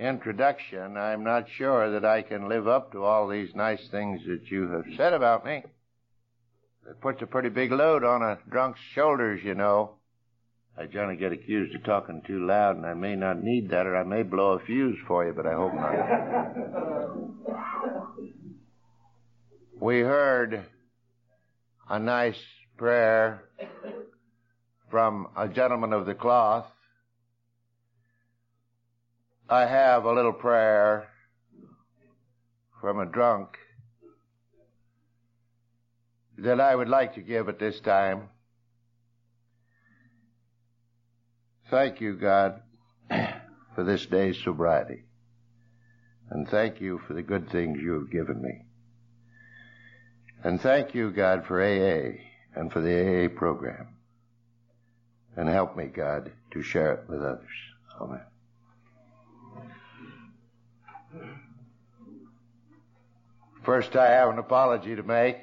introduction. I'm not sure that I can live up to all these nice things that you have said about me. It puts a pretty big load on a drunk's shoulders, you know. I generally get accused of talking too loud, and I may not need that, or I may blow a fuse for you, but I hope not. we heard a nice prayer from a gentleman of the cloth I have a little prayer from a drunk that I would like to give at this time. Thank you, God, for this day's sobriety. And thank you for the good things you have given me. And thank you, God, for AA and for the AA program. And help me, God, to share it with others. Amen. First, I have an apology to make.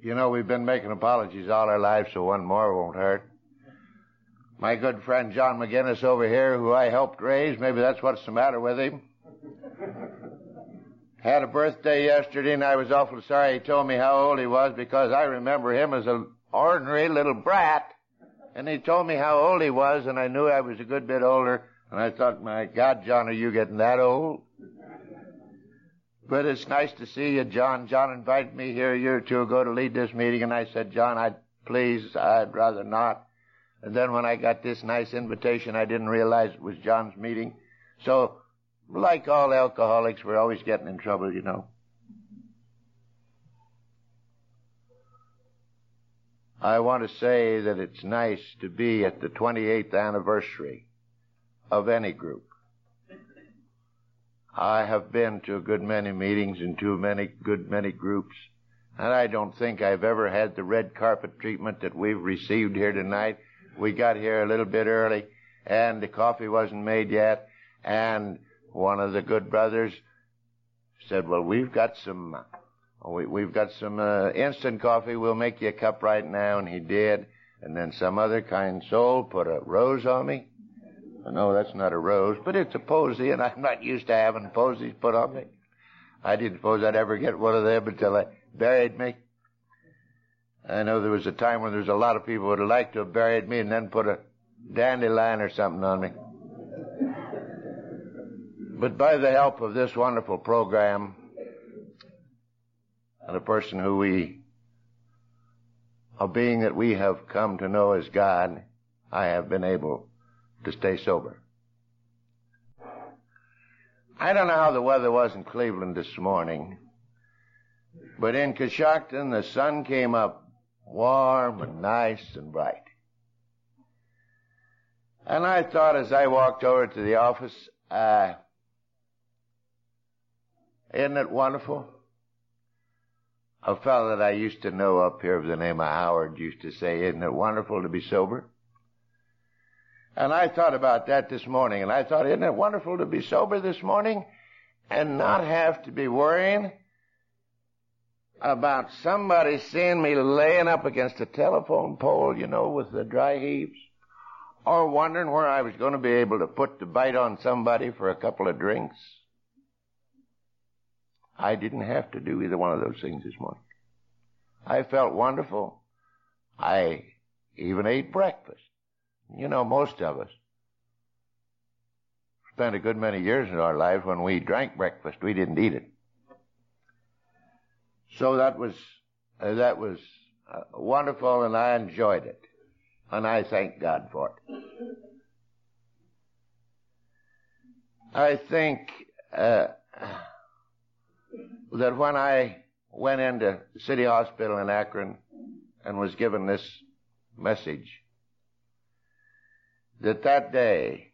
You know, we've been making apologies all our lives, so one more won't hurt. My good friend John McGinnis over here, who I helped raise, maybe that's what's the matter with him. Had a birthday yesterday, and I was awful sorry he told me how old he was because I remember him as an ordinary little brat. And he told me how old he was, and I knew I was a good bit older. And I thought, my God, John, are you getting that old? But it's nice to see you, John. John invited me here a year or two ago to lead this meeting, and I said, John, I'd please, I'd rather not. And then when I got this nice invitation, I didn't realize it was John's meeting. So, like all alcoholics, we're always getting in trouble, you know. I want to say that it's nice to be at the 28th anniversary of any group. I have been to a good many meetings and to many good many groups, and I don't think I've ever had the red carpet treatment that we've received here tonight. We got here a little bit early, and the coffee wasn't made yet, and one of the good brothers said, "Well, we've got some, we, we've got some uh, instant coffee. We'll make you a cup right now," and he did. And then some other kind soul put a rose on me. No, that's not a rose, but it's a posy, and I'm not used to having posies put on me. I didn't suppose I'd ever get one of them until I buried me. I know there was a time when there was a lot of people who would have liked to have buried me and then put a dandelion or something on me. But by the help of this wonderful program and a person who we, a being that we have come to know as God, I have been able to stay sober. I don't know how the weather was in Cleveland this morning, but in Coshocton the sun came up warm and nice and bright. And I thought as I walked over to the office, uh, isn't it wonderful? A fellow that I used to know up here with the name of Howard used to say, isn't it wonderful to be sober? And I thought about that this morning, and I thought, isn't it wonderful to be sober this morning and not have to be worrying about somebody seeing me laying up against a telephone pole, you know, with the dry heaves, or wondering where I was going to be able to put the bite on somebody for a couple of drinks. I didn't have to do either one of those things this morning. I felt wonderful. I even ate breakfast. You know, most of us spent a good many years in our lives when we drank breakfast, we didn't eat it. So that was uh, that was uh, wonderful, and I enjoyed it, and I thank God for it. I think uh, that when I went into City Hospital in Akron and was given this message, that that day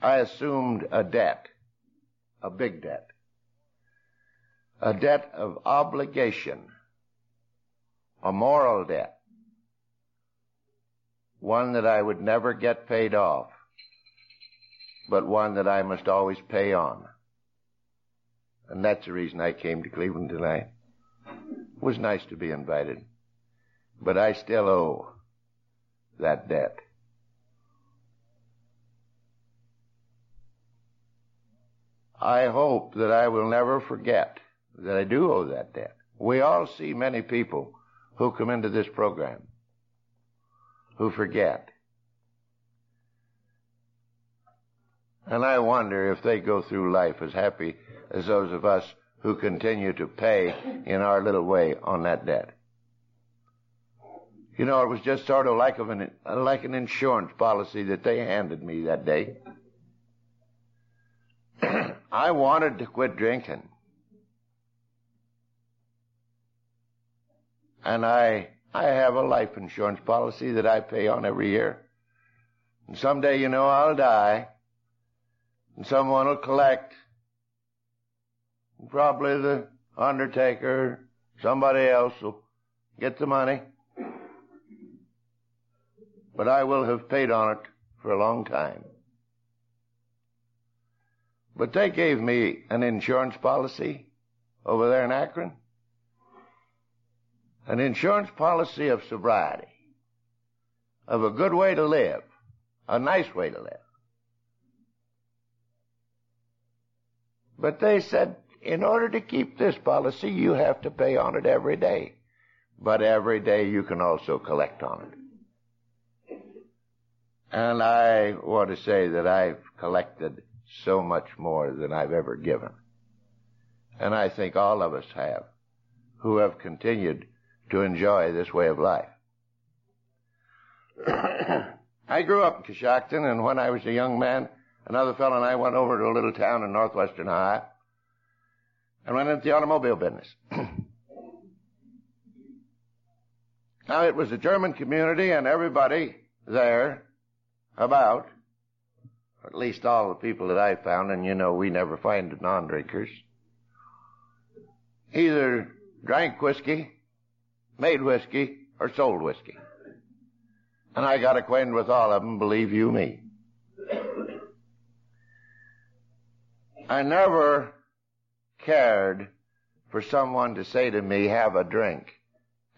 I assumed a debt, a big debt. a debt of obligation, a moral debt, one that I would never get paid off, but one that I must always pay on. And that's the reason I came to Cleveland tonight. It was nice to be invited, but I still owe that debt. I hope that I will never forget that I do owe that debt. We all see many people who come into this program who forget. And I wonder if they go through life as happy as those of us who continue to pay in our little way on that debt. You know, it was just sort of like of an like an insurance policy that they handed me that day. I wanted to quit drinking. And I, I have a life insurance policy that I pay on every year. And someday, you know, I'll die. And someone will collect. Probably the undertaker, somebody else will get the money. But I will have paid on it for a long time. But they gave me an insurance policy over there in Akron. An insurance policy of sobriety. Of a good way to live. A nice way to live. But they said, in order to keep this policy, you have to pay on it every day. But every day you can also collect on it. And I want to say that I've collected so much more than I've ever given. And I think all of us have who have continued to enjoy this way of life. I grew up in Coshocton, and when I was a young man, another fellow and I went over to a little town in northwestern Ohio and went into the automobile business. now, it was a German community, and everybody there about at least all the people that I found, and you know we never find non-drinkers, either drank whiskey, made whiskey, or sold whiskey. And I got acquainted with all of them, believe you me. I never cared for someone to say to me, have a drink,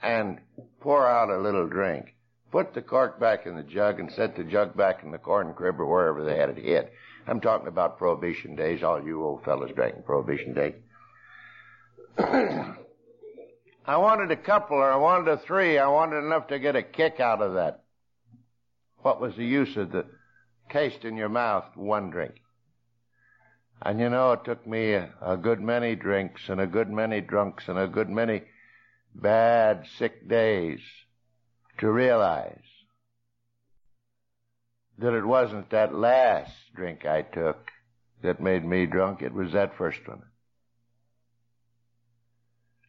and pour out a little drink put the cork back in the jug and set the jug back in the corn crib or wherever they had it hid. I'm talking about prohibition days. All you old fellas drank prohibition days. I wanted a couple or I wanted a three. I wanted enough to get a kick out of that. What was the use of the taste in your mouth one drink? And you know, it took me a, a good many drinks and a good many drunks and a good many bad, sick days to realize that it wasn't that last drink I took that made me drunk, it was that first one.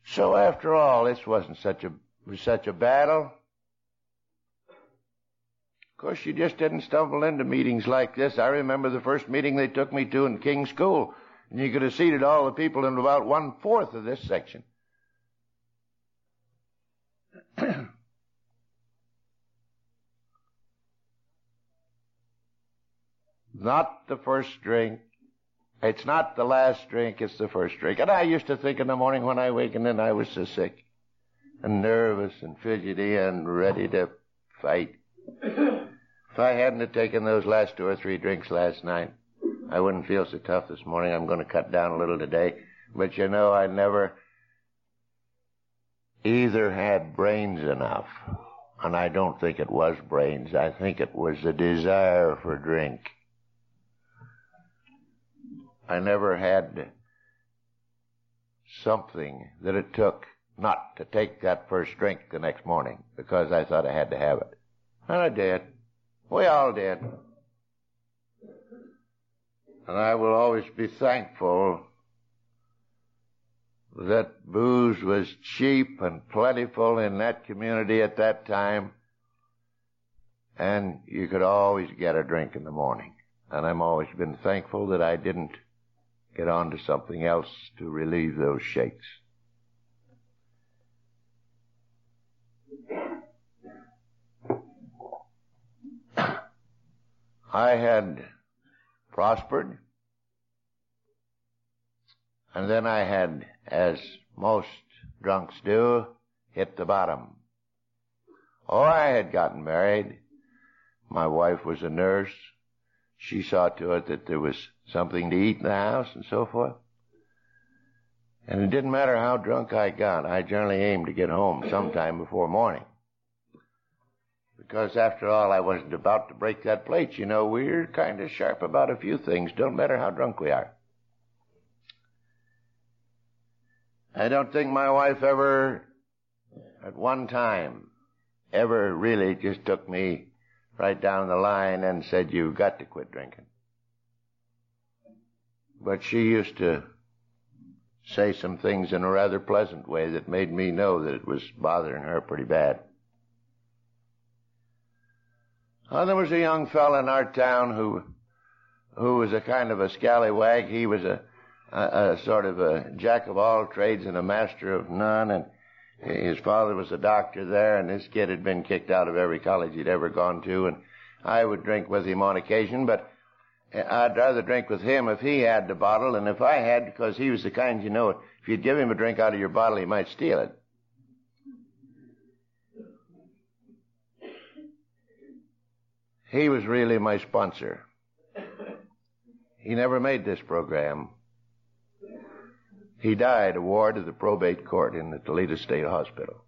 So after all, this wasn't such a was such a battle. Of course, you just didn't stumble into meetings like this. I remember the first meeting they took me to in King's School, and you could have seated all the people in about one fourth of this section. Not the first drink. It's not the last drink, it's the first drink. And I used to think in the morning when I wakened and I was so sick and nervous and fidgety and ready to fight. if I hadn't have taken those last two or three drinks last night, I wouldn't feel so tough this morning. I'm going to cut down a little today. But you know, I never either had brains enough, and I don't think it was brains. I think it was the desire for drink I never had something that it took not to take that first drink the next morning because I thought I had to have it. And I did. We all did. And I will always be thankful that booze was cheap and plentiful in that community at that time. And you could always get a drink in the morning. And I've always been thankful that I didn't get on to something else to relieve those shakes. I had prospered, and then I had, as most drunks do, hit the bottom. Oh, I had gotten married. My wife was a nurse. She saw to it that there was something to eat in the house and so forth. And it didn't matter how drunk I got, I generally aimed to get home sometime before morning. Because after all, I wasn't about to break that plate. You know, we're kind of sharp about a few things. Don't matter how drunk we are. I don't think my wife ever, at one time, ever really just took me right down the line and said, you've got to quit drinking. But she used to say some things in a rather pleasant way that made me know that it was bothering her pretty bad. Oh, there was a young fellow in our town who, who was a kind of a scallywag. He was a, a, a sort of a jack of all trades and a master of none, and his father was a doctor there, and this kid had been kicked out of every college he'd ever gone to, and I would drink with him on occasion, but I'd rather drink with him if he had the bottle, and if I had, because he was the kind, you know, if you'd give him a drink out of your bottle, he might steal it. He was really my sponsor. He never made this program. He died a ward of the probate court in the Toledo State Hospital.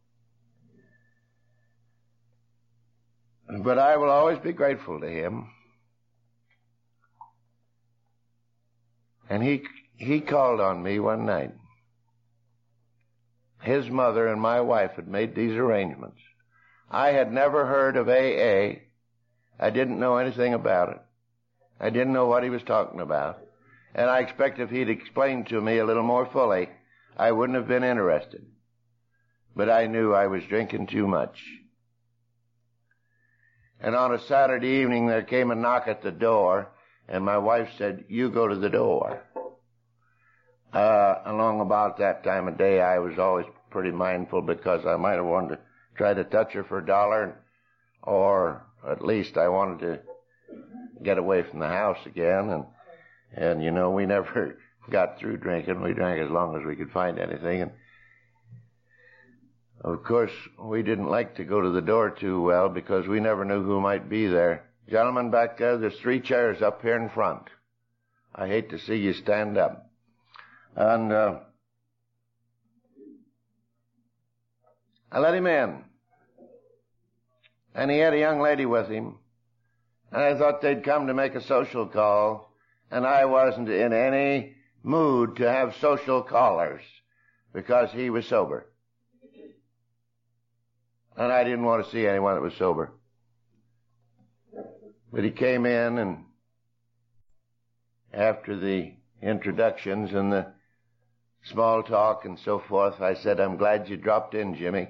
But I will always be grateful to him. And he, he called on me one night. His mother and my wife had made these arrangements. I had never heard of AA I didn't know anything about it. I didn't know what he was talking about. And I expect if he'd explained to me a little more fully, I wouldn't have been interested. But I knew I was drinking too much. And on a Saturday evening there came a knock at the door and my wife said, you go to the door. Uh, along about that time of day I was always pretty mindful because I might have wanted to try to touch her for a dollar or at least I wanted to get away from the house again. And and you know we never got through drinking. We drank as long as we could find anything. And of course we didn't like to go to the door too well because we never knew who might be there gentlemen back there there's three chairs up here in front i hate to see you stand up and uh i let him in and he had a young lady with him. And I thought they'd come to make a social call, and I wasn't in any mood to have social callers because he was sober. And I didn't want to see anyone that was sober. But he came in and after the introductions and the small talk and so forth, I said, I'm glad you dropped in, Jimmy.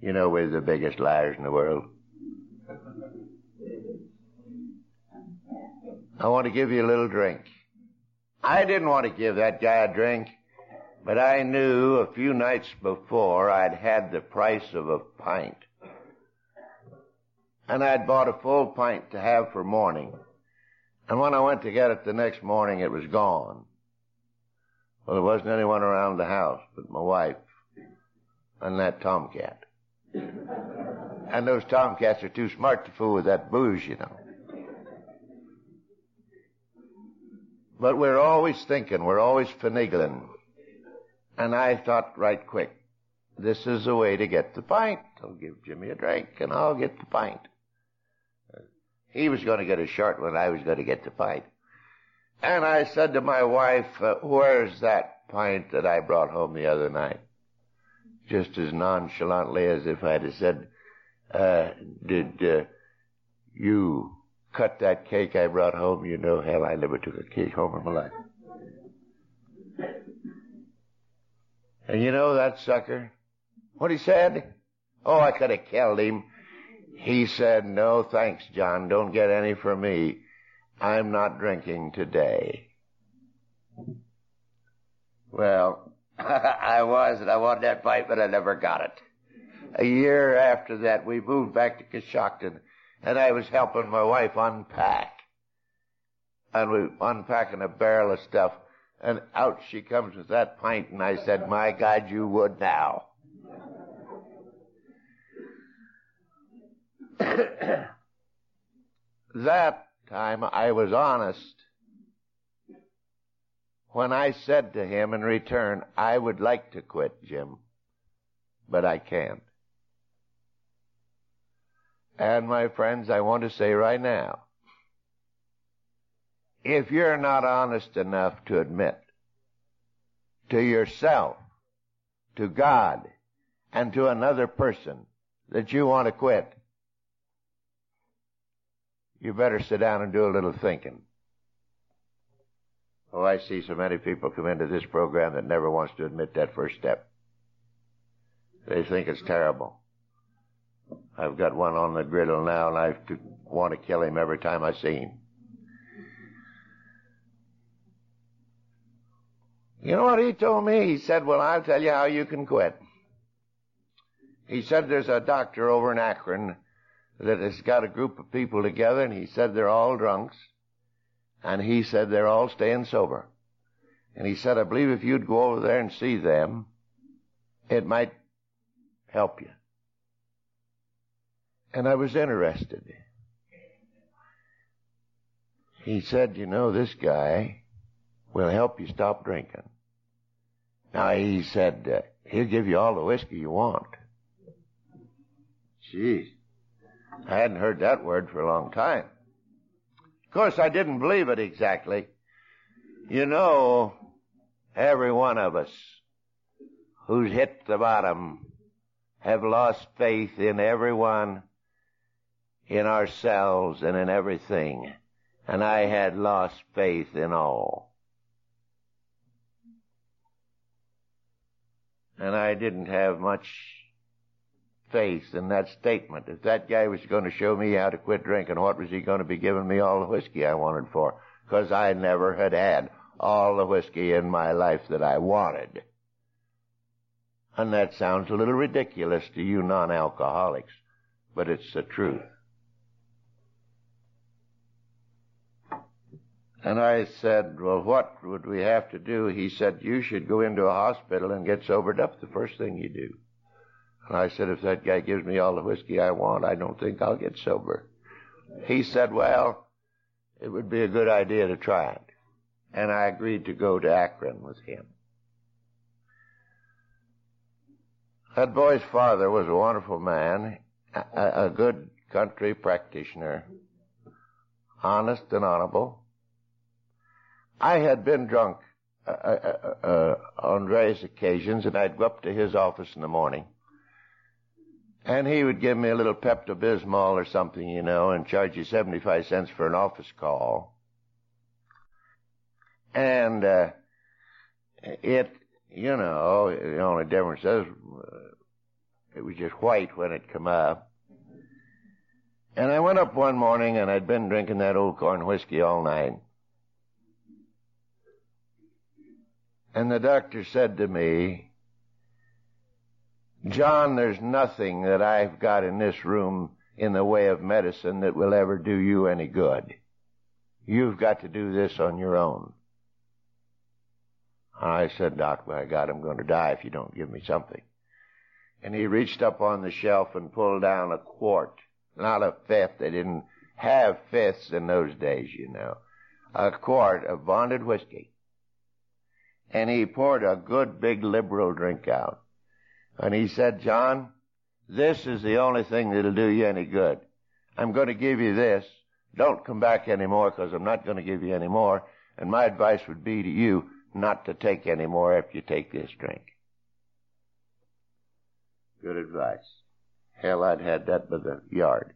You know we're the biggest liars in the world. I want to give you a little drink. I didn't want to give that guy a drink, but I knew a few nights before I'd had the price of a pint. And I'd bought a full pint to have for morning. And when I went to get it the next morning, it was gone. Well, there wasn't anyone around the house but my wife and that tomcat. And those tomcats are too smart to fool with that booze, you know. But we're always thinking, we're always finagling. And I thought right quick, this is the way to get the pint. I'll give Jimmy a drink and I'll get the pint. He was going to get a short one, I was going to get the pint. And I said to my wife, uh, where's that pint that I brought home the other night? Just as nonchalantly as if I'd have said, uh, did uh, you cut that cake I brought home. You know, hell, I never took a cake home in my life. And you know that sucker? What he said? Oh, I could have killed him. He said, no thanks, John. Don't get any for me. I'm not drinking today. Well, I was, and I wanted that pipe, but I never got it. A year after that, we moved back to Coshocton, and I was helping my wife unpack. And we unpacking a barrel of stuff, and out she comes with that pint, and I said, my God, you would now. that time I was honest when I said to him in return, I would like to quit, Jim, but I can't. And my friends, I want to say right now, if you're not honest enough to admit to yourself, to God, and to another person that you want to quit, you better sit down and do a little thinking. Oh, I see so many people come into this program that never wants to admit that first step. They think it's terrible. I've got one on the griddle now, and I want to kill him every time I see him. You know what he told me? He said, Well, I'll tell you how you can quit. He said there's a doctor over in Akron that has got a group of people together, and he said they're all drunks, and he said they're all staying sober. And he said, I believe if you'd go over there and see them, it might help you. And I was interested. He said, you know, this guy will help you stop drinking. Now he said, uh, he'll give you all the whiskey you want. Jeez. I hadn't heard that word for a long time. Of course, I didn't believe it exactly. You know, every one of us who's hit the bottom have lost faith in everyone, in ourselves, and in everything. And I had lost faith in all. And I didn't have much faith in that statement. If that guy was going to show me how to quit drinking, what was he going to be giving me all the whiskey I wanted for? Because I never had had all the whiskey in my life that I wanted. And that sounds a little ridiculous to you non-alcoholics, but it's the truth. And I said, well, what would we have to do? He said, you should go into a hospital and get sobered up the first thing you do. And I said, if that guy gives me all the whiskey I want, I don't think I'll get sober. He said, well, it would be a good idea to try it. And I agreed to go to Akron with him. That boy's father was a wonderful man, a, a good country practitioner, honest and honorable. I had been drunk uh, uh, uh, on various occasions, and I'd go up to his office in the morning and he would give me a little Pepto Bismol or something, you know, and charge you 75 cents for an office call. And, uh, it, you know, the only difference is uh, it was just white when it come up. And I went up one morning and I'd been drinking that old corn whiskey all night. And the doctor said to me, John, there's nothing that I've got in this room in the way of medicine that will ever do you any good. You've got to do this on your own. I said, Doc, by God, I'm going to die if you don't give me something. And he reached up on the shelf and pulled down a quart, not a fifth. They didn't have fifths in those days, you know. A quart of bonded whiskey. And he poured a good big liberal drink out. And he said, John, this is the only thing that'll do you any good. I'm going to give you this. Don't come back anymore because I'm not going to give you any more. And my advice would be to you not to take any more after you take this drink. Good advice. Hell, I'd had that by the yard.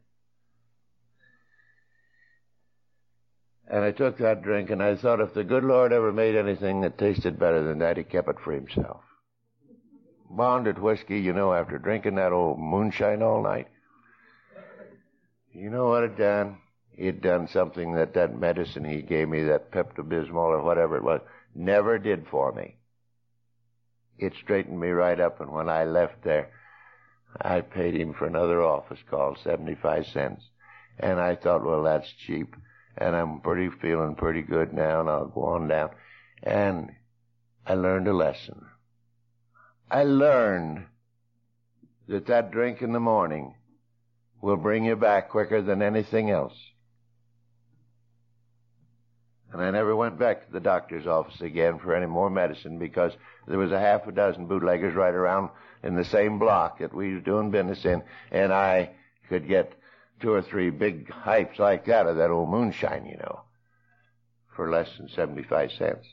And I took that drink and I thought if the good Lord ever made anything that tasted better than that, he kept it for himself bonded whiskey, you know, after drinking that old moonshine all night. You know what it done? It done something that that medicine he gave me, that Pepto Bismol or whatever it was, never did for me. it straightened me right up. And when I left there, I paid him for another office call, 75 cents. And I thought, well, that's cheap. And I'm pretty feeling pretty good now, and I'll go on down. And I learned a lesson. I learned that that drink in the morning will bring you back quicker than anything else. And I never went back to the doctor's office again for any more medicine because there was a half a dozen bootleggers right around in the same block that we was doing business in, and I could get two or three big hypes like that of that old moonshine, you know, for less than 75 cents.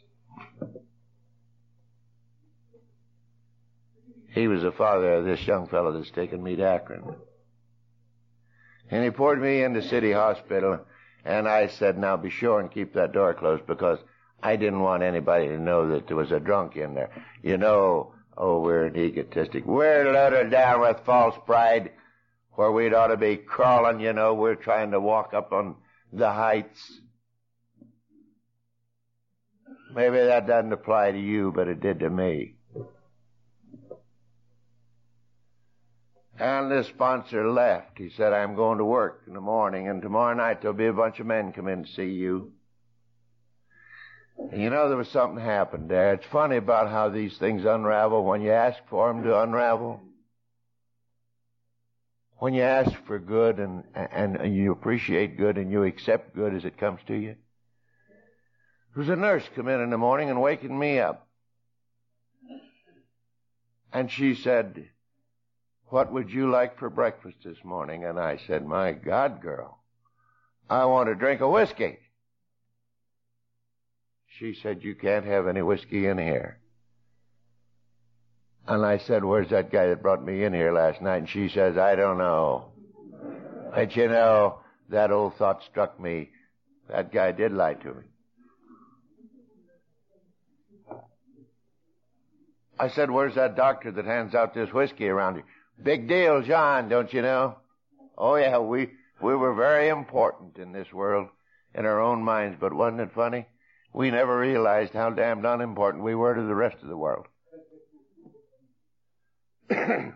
He was the father of this young fellow that's taken me to Akron. And he poured me into City Hospital, and I said, now be sure and keep that door closed because I didn't want anybody to know that there was a drunk in there. You know, oh, we're an egotistic. We're loaded down with false pride where we'd ought to be crawling, you know, we're trying to walk up on the heights. Maybe that doesn't apply to you, but it did to me. And the sponsor left. He said, I'm going to work in the morning, and tomorrow night there'll be a bunch of men come in to see you. And you know, there was something happened there. It's funny about how these things unravel when you ask for them to unravel. When you ask for good and, and you appreciate good and you accept good as it comes to you. There was a nurse come in in the morning and waking me up. And she said, what would you like for breakfast this morning? And I said, My God, girl, I want to drink a whiskey. She said, You can't have any whiskey in here. And I said, Where's that guy that brought me in here last night? And she says, I don't know. But you know, that old thought struck me. That guy did lie to me. I said, Where's that doctor that hands out this whiskey around here? Big deal, John, don't you know? Oh yeah, we, we were very important in this world, in our own minds, but wasn't it funny? We never realized how damned unimportant we were to the rest of the world.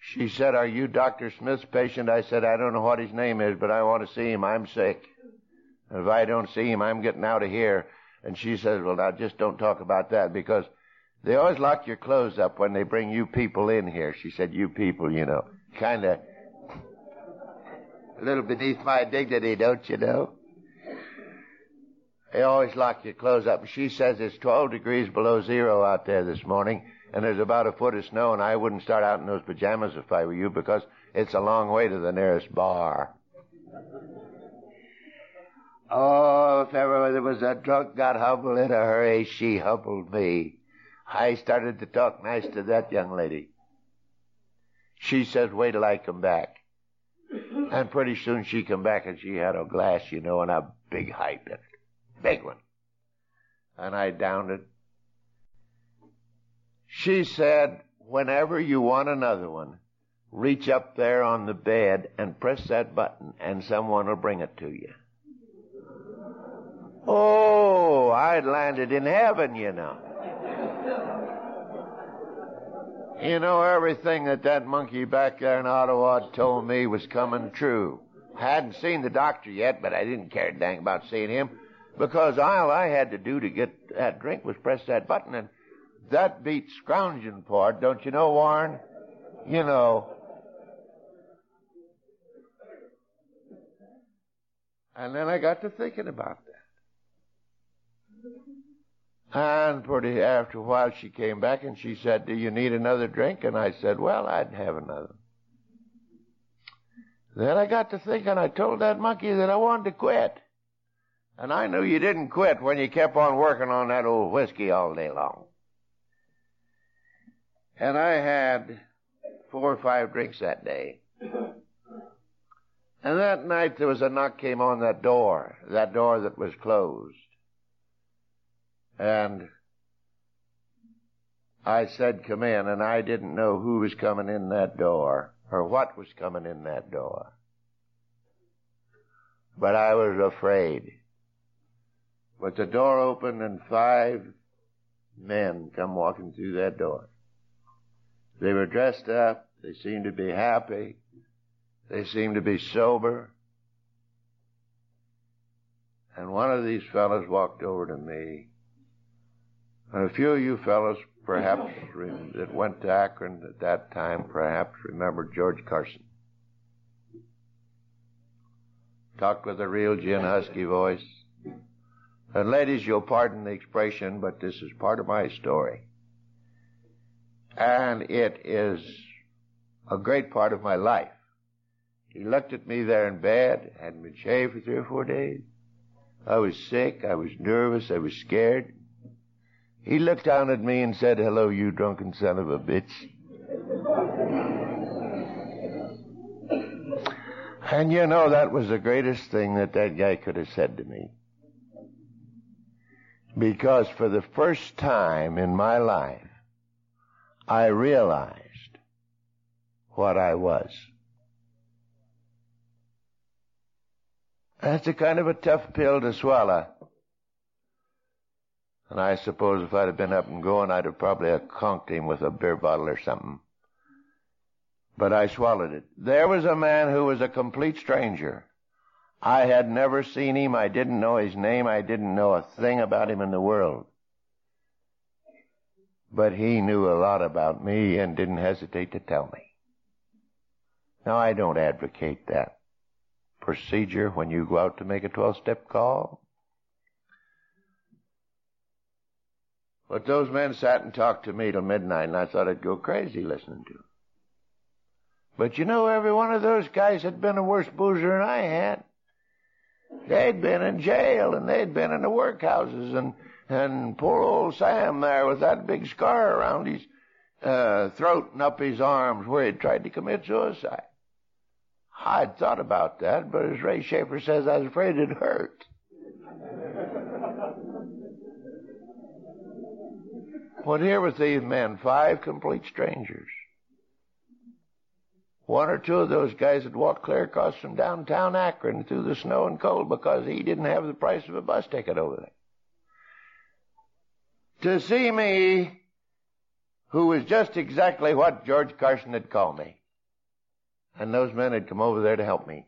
she said, Are you Dr. Smith's patient? I said, I don't know what his name is, but I want to see him. I'm sick. If I don't see him, I'm getting out of here. And she says, Well, now just don't talk about that because they always lock your clothes up when they bring you people in here. She said, you people, you know, kind of a little beneath my dignity, don't you know? They always lock your clothes up. She says it's 12 degrees below zero out there this morning, and there's about a foot of snow, and I wouldn't start out in those pajamas if I were you because it's a long way to the nearest bar. Oh, if ever there was a drunk got humble in a hurry, she humbled me. I started to talk nice to that young lady. She says, wait till I come back. And pretty soon she come back and she had a glass, you know, and a big hype in it. Big one. And I downed it. She said, whenever you want another one, reach up there on the bed and press that button and someone will bring it to you. Oh, I'd landed in heaven, you know. You know, everything that that monkey back there in Ottawa told me was coming true. I Hadn't seen the doctor yet, but I didn't care a dang about seeing him because all I had to do to get that drink was press that button and that beat scrounging it, don't you know, Warren? You know. And then I got to thinking about that. And pretty after a while she came back and she said, Do you need another drink? And I said, Well, I'd have another. Then I got to thinking, I told that monkey that I wanted to quit. And I knew you didn't quit when you kept on working on that old whiskey all day long. And I had four or five drinks that day. And that night there was a knock came on that door, that door that was closed. And I said, come in, and I didn't know who was coming in that door or what was coming in that door. But I was afraid. But the door opened and five men come walking through that door. They were dressed up. They seemed to be happy. They seemed to be sober. And one of these fellows walked over to me. A few of you fellows, perhaps, that went to Akron at that time, perhaps remember George Carson. Talked with a real gin husky voice. And ladies, you'll pardon the expression, but this is part of my story. And it is a great part of my life. He looked at me there in bed, hadn't been shaved for three or four days. I was sick, I was nervous, I was scared. He looked down at me and said, hello, you drunken son of a bitch. and you know, that was the greatest thing that that guy could have said to me. Because for the first time in my life, I realized what I was. That's a kind of a tough pill to swallow. And I suppose if I'd have been up and going, I'd have probably have conked him with a beer bottle or something. But I swallowed it. There was a man who was a complete stranger. I had never seen him. I didn't know his name. I didn't know a thing about him in the world. But he knew a lot about me and didn't hesitate to tell me. Now I don't advocate that procedure when you go out to make a 12 step call. But those men sat and talked to me till midnight and I thought I'd go crazy listening to them. But you know, every one of those guys had been a worse boozer than I had. They'd been in jail and they'd been in the workhouses and, and poor old Sam there with that big scar around his uh, throat and up his arms where he'd tried to commit suicide. I'd thought about that, but as Ray Schaefer says, I was afraid it hurt. But here with these men, five complete strangers. One or two of those guys had walked clear across from downtown Akron through the snow and cold because he didn't have the price of a bus ticket over there. To see me, who was just exactly what George Carson had called me. And those men had come over there to help me.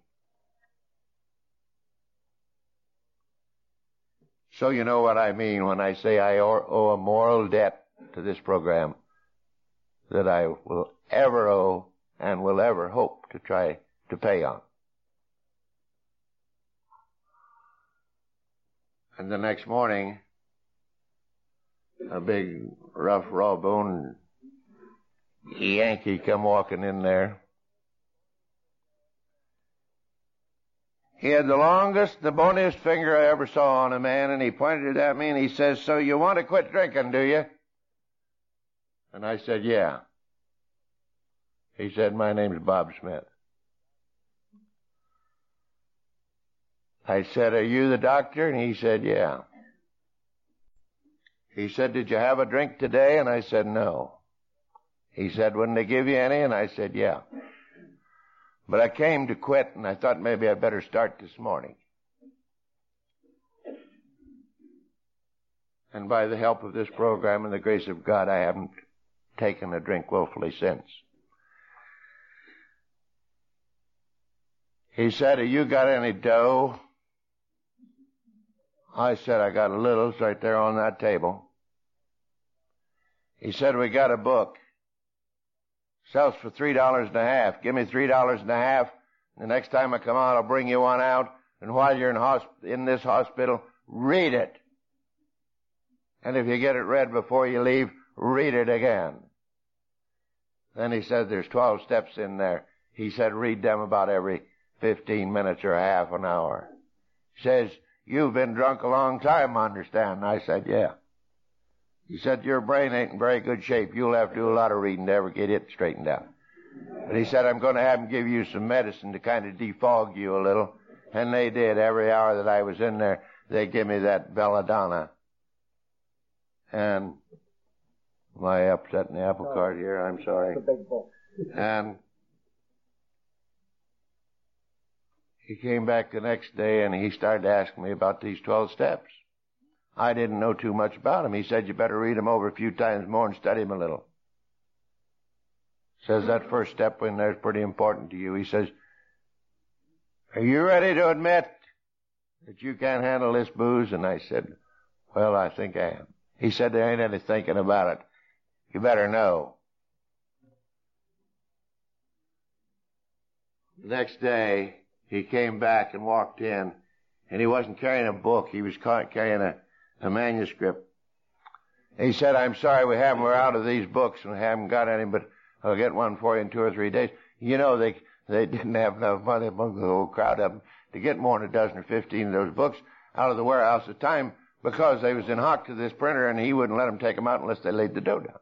So you know what I mean when I say I owe a moral debt to this program that I will ever owe and will ever hope to try to pay on. And the next morning, a big, rough, raw boned Yankee come walking in there. He had the longest, the boniest finger I ever saw on a man, and he pointed it at me and he says, So you want to quit drinking, do you? And I said, Yeah. He said, My name's Bob Smith. I said, Are you the doctor? And he said, Yeah. He said, Did you have a drink today? And I said, No. He said, Wouldn't they give you any? And I said, Yeah. But I came to quit and I thought maybe I'd better start this morning. And by the help of this program and the grace of God, I haven't taken a drink willfully since. He said, Have you got any dough? I said, I got a little. It's right there on that table. He said, We got a book. Sells for three dollars and a half. Give me three dollars and a half. The next time I come out, I'll bring you one out. And while you're in, hosp- in this hospital, read it. And if you get it read before you leave, read it again. Then he said there's 12 steps in there. He said read them about every 15 minutes or half an hour. He Says, you've been drunk a long time, I understand. I said, yeah. He said, your brain ain't in very good shape. You'll have to do a lot of reading to ever get it straightened out. But he said, I'm going to have him give you some medicine to kind of defog you a little. And they did. Every hour that I was in there, they give me that belladonna. And am I upsetting the apple cart here? I'm sorry. And he came back the next day and he started asking me about these 12 steps. I didn't know too much about them. He said, you better read them over a few times more and study them a little. Says that first step in there is pretty important to you. He says, are you ready to admit that you can't handle this booze? And I said, well, I think I am. He said, there ain't any thinking about it. You better know. The next day, he came back and walked in, and he wasn't carrying a book. He was carrying a, a manuscript. He said, I'm sorry we haven't, we're out of these books and we haven't got any, but I'll get one for you in two or three days. You know, they, they didn't have enough money among the whole crowd of them to get more than a dozen or fifteen of those books out of the warehouse at the time because they was in hock to this printer and he wouldn't let them take them out unless they laid the dough down.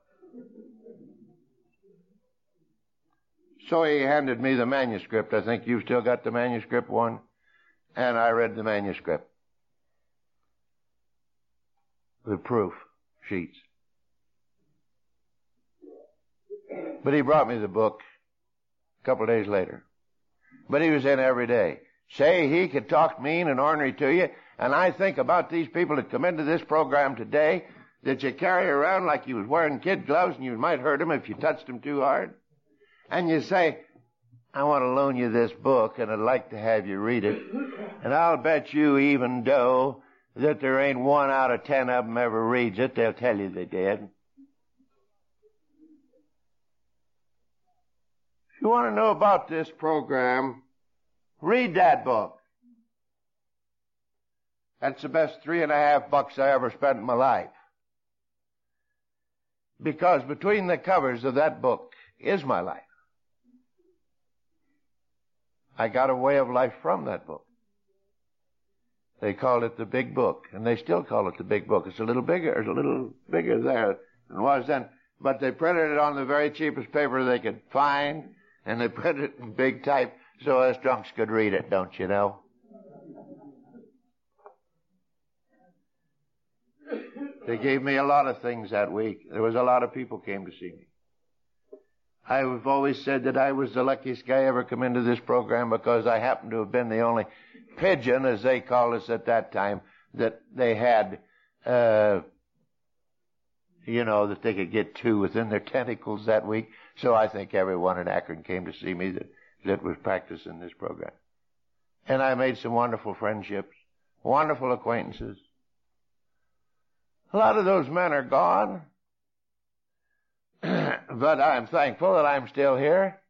So he handed me the manuscript. I think you've still got the manuscript one. And I read the manuscript. The proof sheets. But he brought me the book a couple of days later. But he was in every day. Say he could talk mean and ornery to you, and I think about these people that come into this program today that you carry around like you was wearing kid gloves and you might hurt them if you touched them too hard. And you say, I want to loan you this book and I'd like to have you read it. And I'll bet you even though that there ain't one out of ten of them ever reads it, they'll tell you they did. If you want to know about this program, read that book. That's the best three and a half bucks I ever spent in my life. Because between the covers of that book is my life. I got a way of life from that book. They called it the big book, and they still call it the big book. It's a little bigger, it's a little bigger there than it was then. But they printed it on the very cheapest paper they could find, and they printed it in big type so us drunks could read it, don't you know? They gave me a lot of things that week. There was a lot of people came to see me. I've always said that I was the luckiest guy ever come into this program because I happened to have been the only pigeon, as they called us at that time, that they had, uh, you know, that they could get two within their tentacles that week. So I think everyone in Akron came to see me that, that was practicing this program. And I made some wonderful friendships, wonderful acquaintances. A lot of those men are gone. but I'm thankful that I'm still here.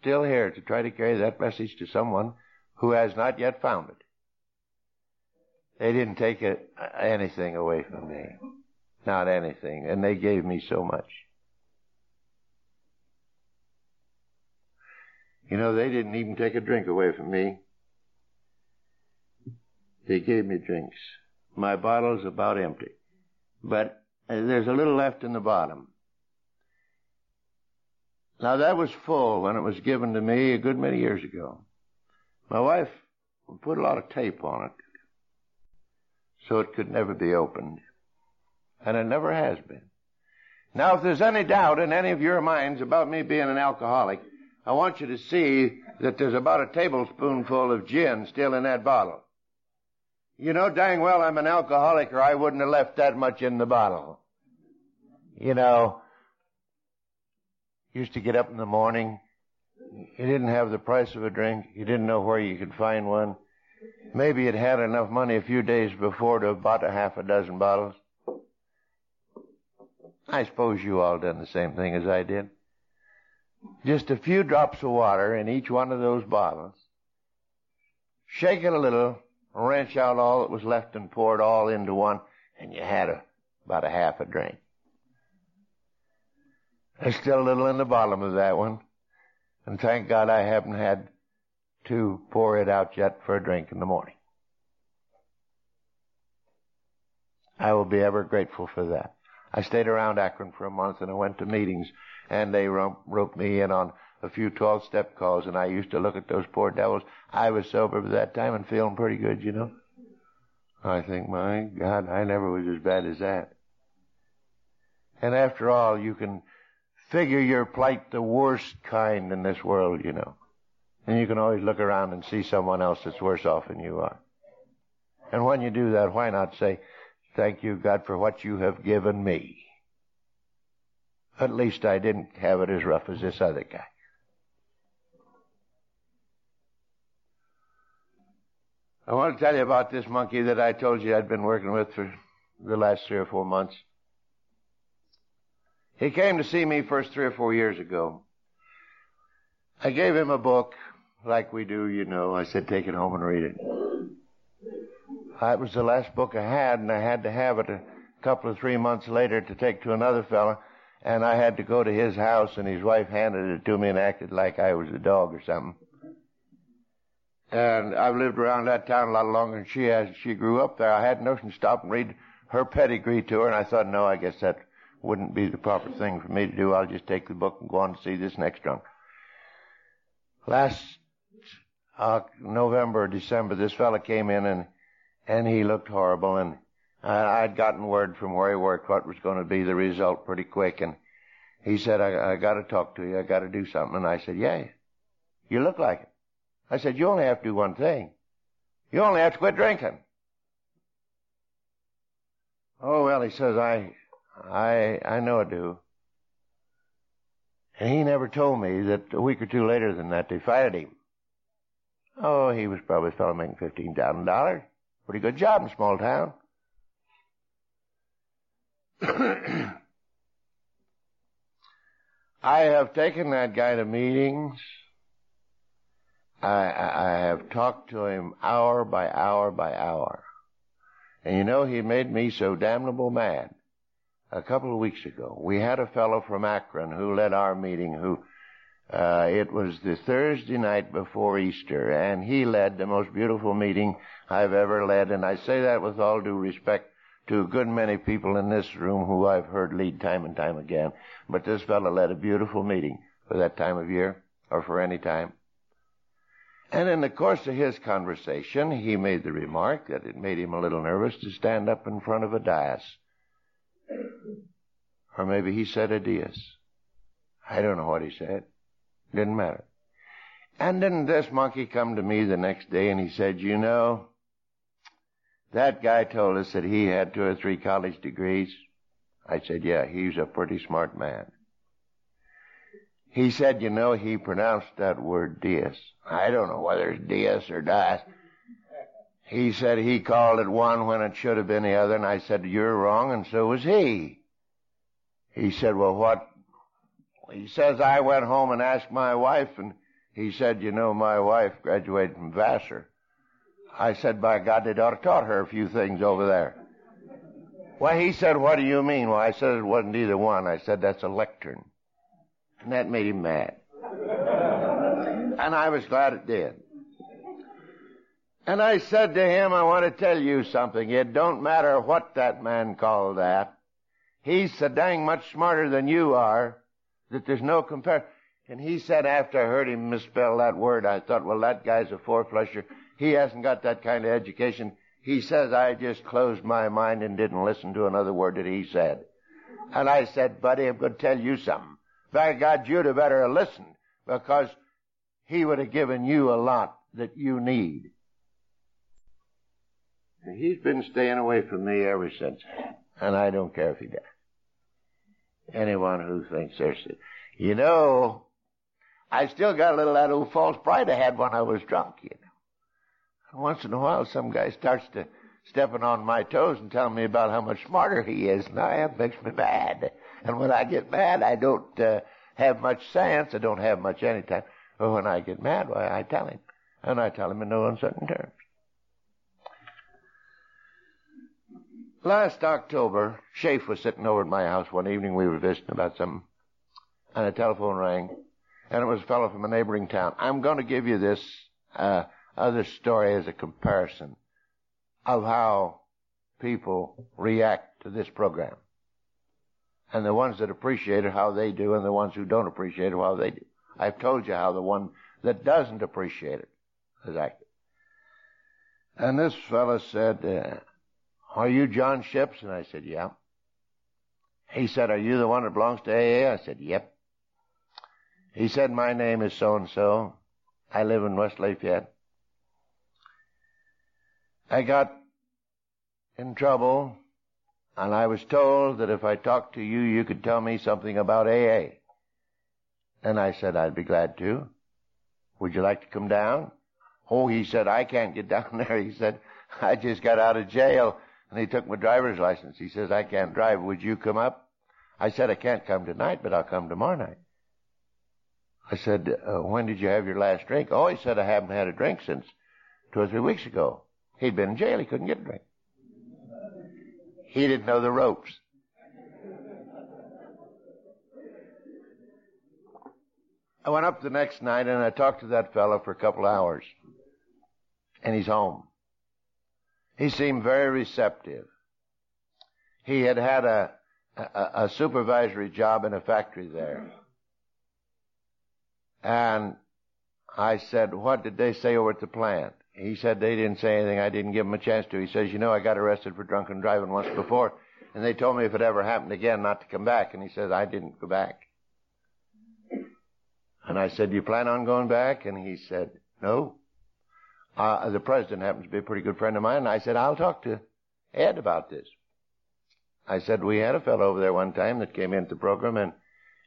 Still here to try to carry that message to someone who has not yet found it. They didn't take it, uh, anything away from me. Not anything. And they gave me so much. You know, they didn't even take a drink away from me. They gave me drinks. My bottle's about empty. But there's a little left in the bottom. Now that was full when it was given to me a good many years ago. My wife put a lot of tape on it so it could never be opened. And it never has been. Now if there's any doubt in any of your minds about me being an alcoholic, I want you to see that there's about a tablespoonful of gin still in that bottle. You know dang well I'm an alcoholic or I wouldn't have left that much in the bottle. You know, used to get up in the morning. You didn't have the price of a drink. You didn't know where you could find one. Maybe you'd had enough money a few days before to have bought a half a dozen bottles. I suppose you all done the same thing as I did. Just a few drops of water in each one of those bottles. Shake it a little, wrench out all that was left and pour it all into one, and you had a, about a half a drink. There's still a little in the bottom of that one. And thank God I haven't had to pour it out yet for a drink in the morning. I will be ever grateful for that. I stayed around Akron for a month and I went to meetings and they roped me in on a few 12 step calls and I used to look at those poor devils. I was sober by that time and feeling pretty good, you know. I think, my God, I never was as bad as that. And after all, you can figure your plight the worst kind in this world, you know. And you can always look around and see someone else that's worse off than you are. And when you do that, why not say, Thank you, God, for what you have given me? At least I didn't have it as rough as this other guy. I want to tell you about this monkey that I told you I'd been working with for the last three or four months. He came to see me first three or four years ago. I gave him a book, like we do, you know. I said, take it home and read it. It was the last book I had, and I had to have it a couple of three months later to take to another fellow, and I had to go to his house, and his wife handed it to me and acted like I was a dog or something. And I've lived around that town a lot longer than she has. She grew up there. I had notion to stop and read her pedigree to her, and I thought, no, I guess that wouldn't be the proper thing for me to do. I'll just take the book and go on to see this next drunk. Last uh, November, December, this fella came in and and he looked horrible. And I, I'd gotten word from where he worked what was going to be the result pretty quick. And he said, I, I got to talk to you. I got to do something. And I said, Yeah, you look like it. I said, You only have to do one thing. You only have to quit drinking. Oh well, he says, I, I, I know I do. And he never told me that a week or two later than that they fired him. Oh, he was probably a fellow making fifteen thousand dollars. Pretty good job in a small town. I have taken that guy to meetings. I, I have talked to him hour by hour by hour. And you know, he made me so damnable mad. A couple of weeks ago, we had a fellow from Akron who led our meeting who uh, it was the Thursday night before Easter, and he led the most beautiful meeting I've ever led, and I say that with all due respect to a good many people in this room who I've heard lead time and time again. But this fellow led a beautiful meeting for that time of year, or for any time. And in the course of his conversation, he made the remark that it made him a little nervous to stand up in front of a dais. Or maybe he said a dais. I don't know what he said. Didn't matter. And didn't this monkey come to me the next day and he said, you know, that guy told us that he had two or three college degrees. I said, yeah, he's a pretty smart man. He said, you know, he pronounced that word Dias. I don't know whether it's Dias or Dias. He said he called it one when it should have been the other, and I said, you're wrong, and so was he. He said, well, what he says I went home and asked my wife, and he said, you know, my wife graduated from Vassar. I said, by God, they'd ought to taught her a few things over there. Well, he said, what do you mean? Well, I said it wasn't either one. I said, that's a lectern. And that made him mad. and I was glad it did. And I said to him, I want to tell you something. It don't matter what that man called that. He's so dang much smarter than you are that there's no comparison. And he said after I heard him misspell that word, I thought, well, that guy's a four-flusher. He hasn't got that kind of education. He says I just closed my mind and didn't listen to another word that he said. And I said, buddy, I'm going to tell you something. By God, you'd have better listened because he would have given you a lot that you need. He's been staying away from me ever since. And I don't care if he does anyone who thinks there's, you know, I still got a little of that old false pride I had when I was drunk, you know. And once in a while, some guy starts to stepping on my toes and telling me about how much smarter he is, and I, that makes me mad. And when I get mad, I don't uh, have much sense. I don't have much any time. But when I get mad, why, I tell him, and I tell him in no uncertain terms. Last October, Shafe was sitting over at my house one evening. We were visiting about something, and a telephone rang, and it was a fellow from a neighboring town. I'm going to give you this uh, other story as a comparison of how people react to this program, and the ones that appreciate it, how they do, and the ones who don't appreciate it, how they do. I've told you how the one that doesn't appreciate it has acted. And this fellow said, uh, are you John Ships? And I said, Yeah. He said, Are you the one that belongs to AA? I said, Yep. He said, My name is so and so. I live in West Lafayette. I got in trouble, and I was told that if I talked to you, you could tell me something about AA. And I said, I'd be glad to. Would you like to come down? Oh, he said, I can't get down there. He said, I just got out of jail and he took my driver's license. He says, I can't drive. Would you come up? I said, I can't come tonight, but I'll come tomorrow night. I said, uh, when did you have your last drink? Oh, he said, I haven't had a drink since two or three weeks ago. He'd been in jail. He couldn't get a drink. He didn't know the ropes. I went up the next night and I talked to that fellow for a couple of hours. And he's home. He seemed very receptive. He had had a, a, a supervisory job in a factory there. And I said, what did they say over at the plant? He said they didn't say anything. I didn't give him a chance to. He says, you know, I got arrested for drunken driving once before, and they told me if it ever happened again not to come back. And he says, I didn't go back. And I said, you plan on going back? And he said, no. Uh, the president happens to be a pretty good friend of mine. And I said, I'll talk to Ed about this. I said, we had a fellow over there one time that came into the program and,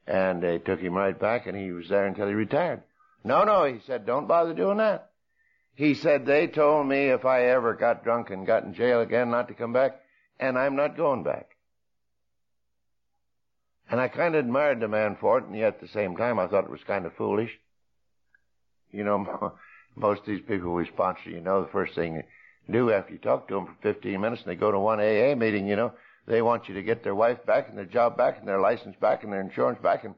and they took him right back and he was there until he retired. No, no, he said, don't bother doing that. He said, they told me if I ever got drunk and got in jail again not to come back, and I'm not going back. And I kind of admired the man for it, and yet at the same time I thought it was kind of foolish. You know, most of these people we sponsor, you know, the first thing you do after you talk to them for 15 minutes and they go to one AA meeting, you know, they want you to get their wife back and their job back and their license back and their insurance back and,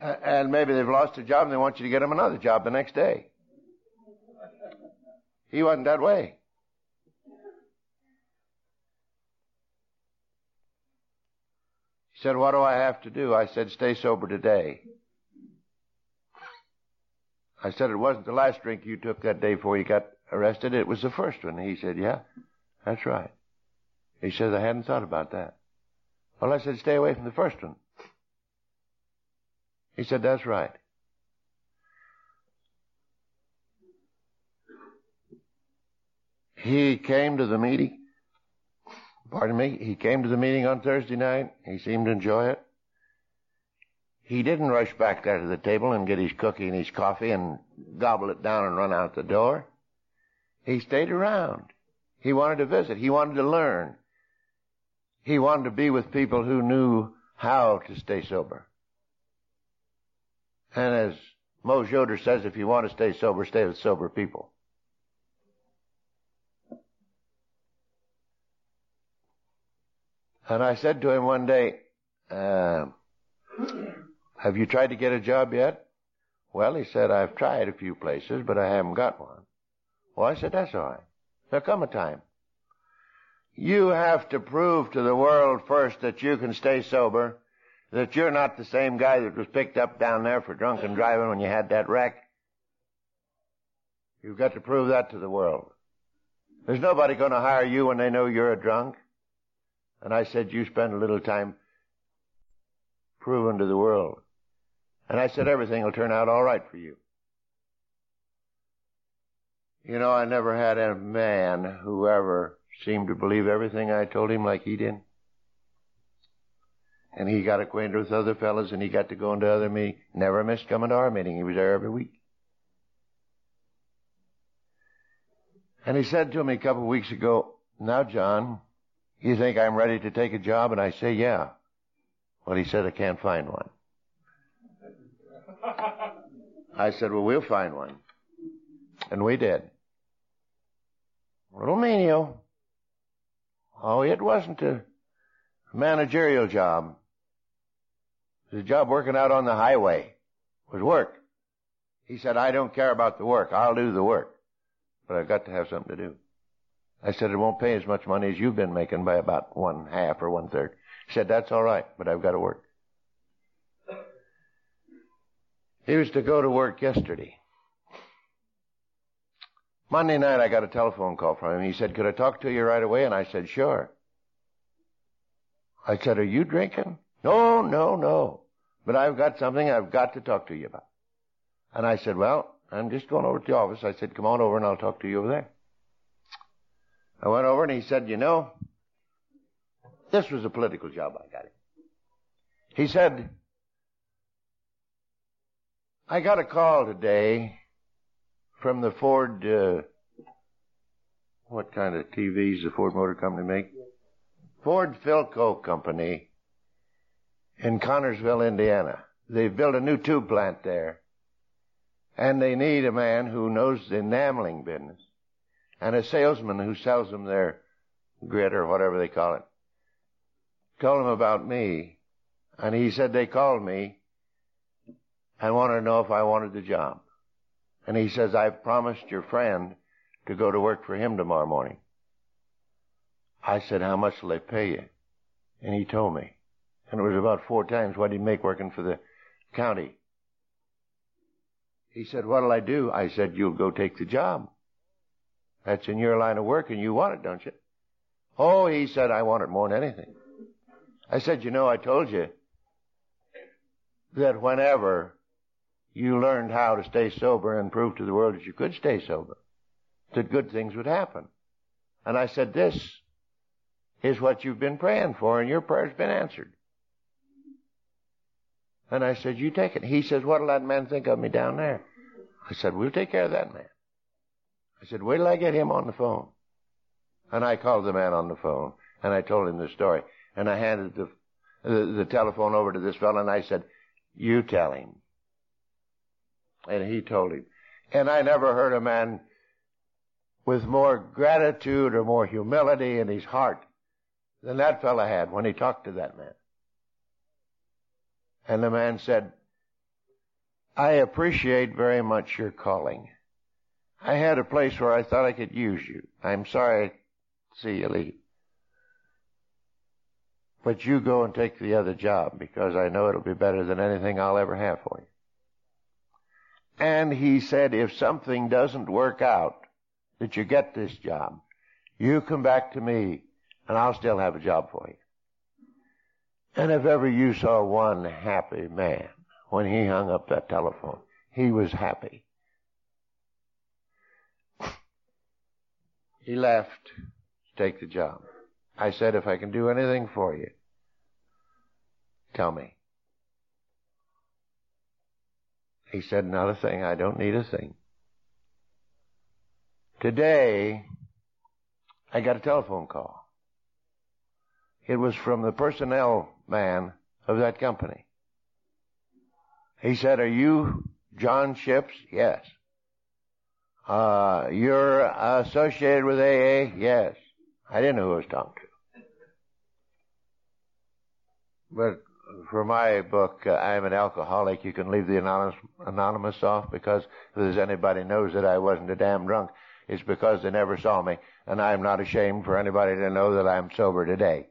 and maybe they've lost their job and they want you to get them another job the next day. He wasn't that way. He said, what do I have to do? I said, stay sober today. I said, it wasn't the last drink you took that day before you got arrested. It was the first one. He said, yeah, that's right. He says, I hadn't thought about that. Well, I said, stay away from the first one. He said, that's right. He came to the meeting. Pardon me. He came to the meeting on Thursday night. He seemed to enjoy it. He didn't rush back there to the table and get his cookie and his coffee and gobble it down and run out the door. He stayed around. He wanted to visit. He wanted to learn. He wanted to be with people who knew how to stay sober. And as Mo Yoder says, if you want to stay sober, stay with sober people. And I said to him one day, uh, have you tried to get a job yet? Well, he said, I've tried a few places, but I haven't got one. Well, I said, that's all right. There'll come a time. You have to prove to the world first that you can stay sober, that you're not the same guy that was picked up down there for drunken driving when you had that wreck. You've got to prove that to the world. There's nobody going to hire you when they know you're a drunk. And I said, you spend a little time proving to the world. And I said, everything will turn out all right for you. You know, I never had a man who ever seemed to believe everything I told him like he did. And he got acquainted with other fellows and he got to go into other meetings. Never missed coming to our meeting. He was there every week. And he said to me a couple of weeks ago, now John, you think I'm ready to take a job? And I say, yeah. Well, he said, I can't find one. I said, well, we'll find one. And we did. Little menial. Oh, it wasn't a managerial job. It was a job working out on the highway. It was work. He said, I don't care about the work. I'll do the work. But I've got to have something to do. I said, it won't pay as much money as you've been making by about one half or one third. He said, that's all right, but I've got to work. He was to go to work yesterday. Monday night I got a telephone call from him. He said, could I talk to you right away? And I said, sure. I said, are you drinking? No, no, no. But I've got something I've got to talk to you about. And I said, well, I'm just going over to the office. I said, come on over and I'll talk to you over there. I went over and he said, you know, This was a political job I got. He said, I got a call today from the Ford, uh, what kind of TVs the Ford Motor Company make? Ford Philco Company in Connersville, Indiana. They've built a new tube plant there. And they need a man who knows the enameling business and a salesman who sells them their grit or whatever they call it. Told him about me. And he said they called me and wanted to know if I wanted the job. And he says, I've promised your friend to go to work for him tomorrow morning. I said, how much will they pay you? And he told me. And it was about four times what he'd make working for the county. He said, what'll I do? I said, you'll go take the job. That's in your line of work and you want it, don't you? Oh, he said, I want it more than anything. I said, you know, I told you that whenever you learned how to stay sober and prove to the world that you could stay sober, that good things would happen. And I said, this is what you've been praying for and your prayer's been answered. And I said, you take it. He says, what'll that man think of me down there? I said, we'll take care of that man. I said, wait till I get him on the phone. And I called the man on the phone and I told him the story. And I handed the, the, the telephone over to this fellow and I said, you tell him. And he told him. And I never heard a man with more gratitude or more humility in his heart than that fellow had when he talked to that man. And the man said, I appreciate very much your calling. I had a place where I thought I could use you. I'm sorry to see you leave. But you go and take the other job because I know it'll be better than anything I'll ever have for you. And he said, if something doesn't work out, that you get this job, you come back to me and I'll still have a job for you. And if ever you saw one happy man when he hung up that telephone, he was happy. He left to take the job. I said, if I can do anything for you, tell me. He said, not a thing. I don't need a thing. Today, I got a telephone call. It was from the personnel man of that company. He said, are you John Ships? Yes. Uh, you're associated with AA? Yes. I didn't know who I was talking to. But for my book, uh, I'm an alcoholic, you can leave the anonymous, anonymous off because if there's anybody knows that I wasn't a damn drunk, it's because they never saw me. And I'm not ashamed for anybody to know that I'm sober today.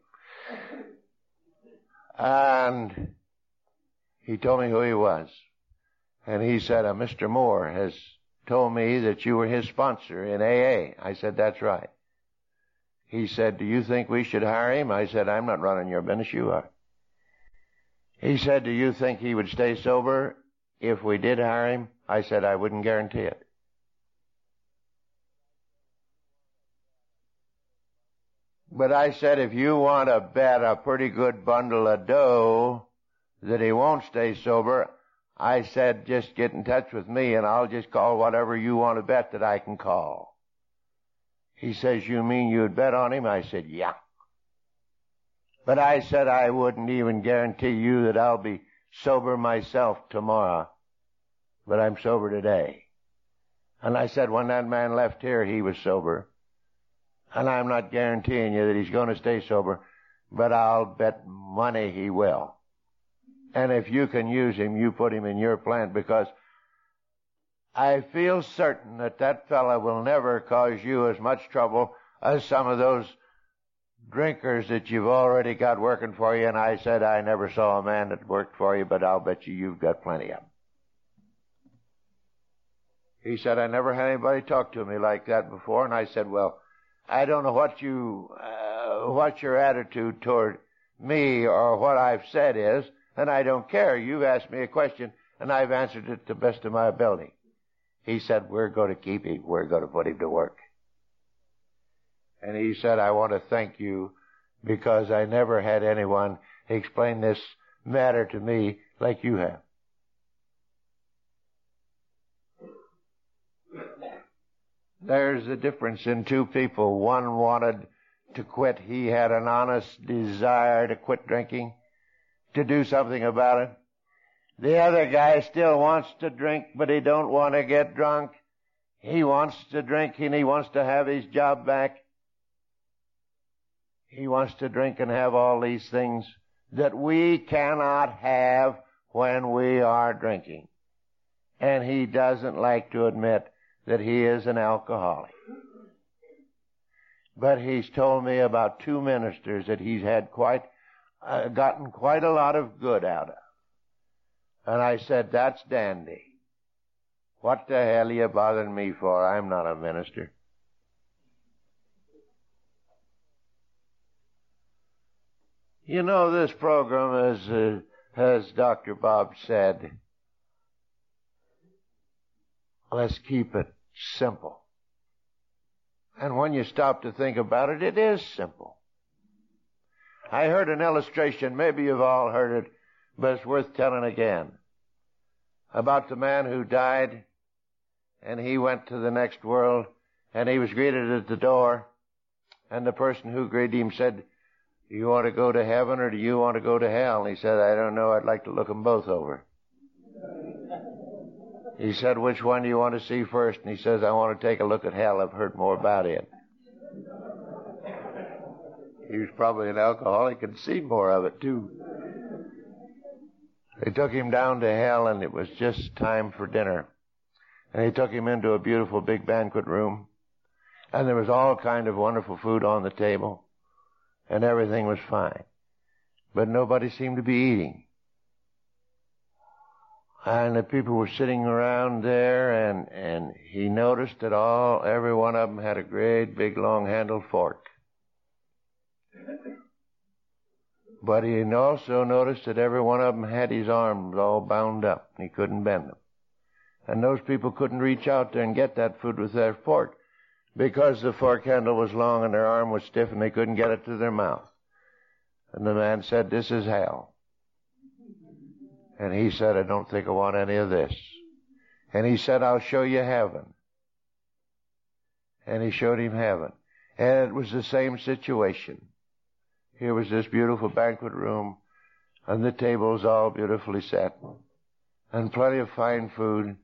And he told me who he was. And he said, uh, Mr. Moore has told me that you were his sponsor in AA. I said, that's right. He said, do you think we should hire him? I said, I'm not running your business, you are. He said, do you think he would stay sober if we did hire him? I said, I wouldn't guarantee it. But I said, if you want to bet a pretty good bundle of dough that he won't stay sober, I said, just get in touch with me and I'll just call whatever you want to bet that I can call. He says, you mean you'd bet on him? I said, yeah. But I said I wouldn't even guarantee you that I'll be sober myself tomorrow. But I'm sober today. And I said when that man left here, he was sober. And I'm not guaranteeing you that he's going to stay sober, but I'll bet money he will. And if you can use him, you put him in your plant because I feel certain that that fellow will never cause you as much trouble as some of those drinkers that you've already got working for you. And I said I never saw a man that worked for you, but I'll bet you you've got plenty of them. He said, I never had anybody talk to me like that before. And I said, well, I don't know what you, uh, what your attitude toward me or what I've said is, and I don't care. You've asked me a question, and I've answered it to the best of my ability. He said, we're going to keep him. We're going to put him to work. And he said, I want to thank you because I never had anyone explain this matter to me like you have. There's a difference in two people. One wanted to quit. He had an honest desire to quit drinking, to do something about it. The other guy still wants to drink, but he don't want to get drunk. He wants to drink and he wants to have his job back. He wants to drink and have all these things that we cannot have when we are drinking. And he doesn't like to admit that he is an alcoholic. But he's told me about two ministers that he's had quite, uh, gotten quite a lot of good out of. And I said, that's dandy. What the hell are you bothering me for? I'm not a minister. You know, this program, as, uh, as Dr. Bob said, let's keep it simple. And when you stop to think about it, it is simple. I heard an illustration, maybe you've all heard it, but it's worth telling again, about the man who died and he went to the next world and he was greeted at the door and the person who greeted him said, do you want to go to heaven or do you want to go to hell? And he said, I don't know. I'd like to look them both over. He said, which one do you want to see first? And he says, I want to take a look at hell. I've heard more about it. He was probably an alcoholic and seen more of it too. They took him down to hell and it was just time for dinner. And they took him into a beautiful big banquet room. And there was all kind of wonderful food on the table. And everything was fine. But nobody seemed to be eating. And the people were sitting around there and, and he noticed that all, every one of them had a great big long handled fork. But he also noticed that every one of them had his arms all bound up and he couldn't bend them. And those people couldn't reach out there and get that food with their fork because the fork handle was long and their arm was stiff and they couldn't get it to their mouth. And the man said, this is hell. And he said, I don't think I want any of this. And he said, I'll show you heaven. And he showed him heaven. And it was the same situation. Here was this beautiful banquet room, and the tables all beautifully set, and plenty of fine food.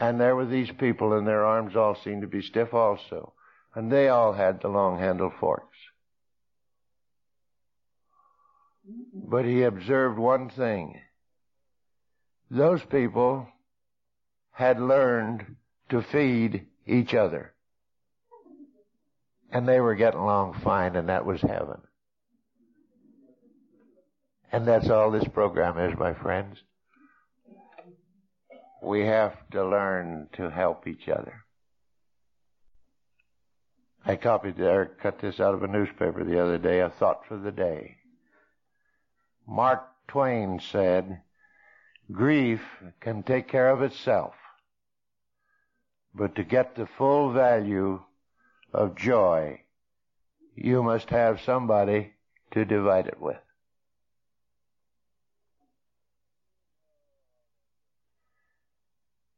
And there were these people, and their arms all seemed to be stiff also. And they all had the long handled forks. But he observed one thing. Those people had learned to feed each other. And they were getting along fine, and that was heaven. And that's all this program is, my friends. We have to learn to help each other. I copied or cut this out of a newspaper the other day, a thought for the day. Mark Twain said, grief can take care of itself, but to get the full value of joy, you must have somebody to divide it with.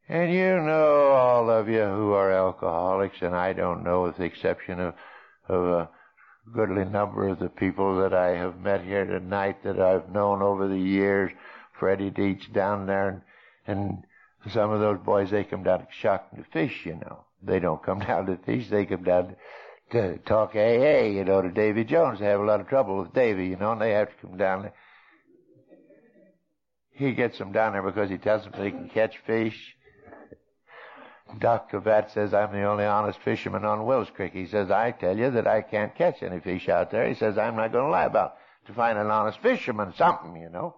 And you know, all of you who are alcoholics, and I don't know, with the exception of, of a goodly number of the people that I have met here tonight that I've known over the years. Freddie Deitch down there, and, and some of those boys, they come down to Shocking to fish, you know. They don't come down to fish, they come down to talk AA, you know, to Davy Jones. They have a lot of trouble with Davy, you know, and they have to come down. He gets them down there because he tells them they can catch fish Doc Cravat says I'm the only honest fisherman on Wills Creek. He says, I tell you that I can't catch any fish out there. He says, I'm not going to lie about it. to find an honest fisherman, something, you know.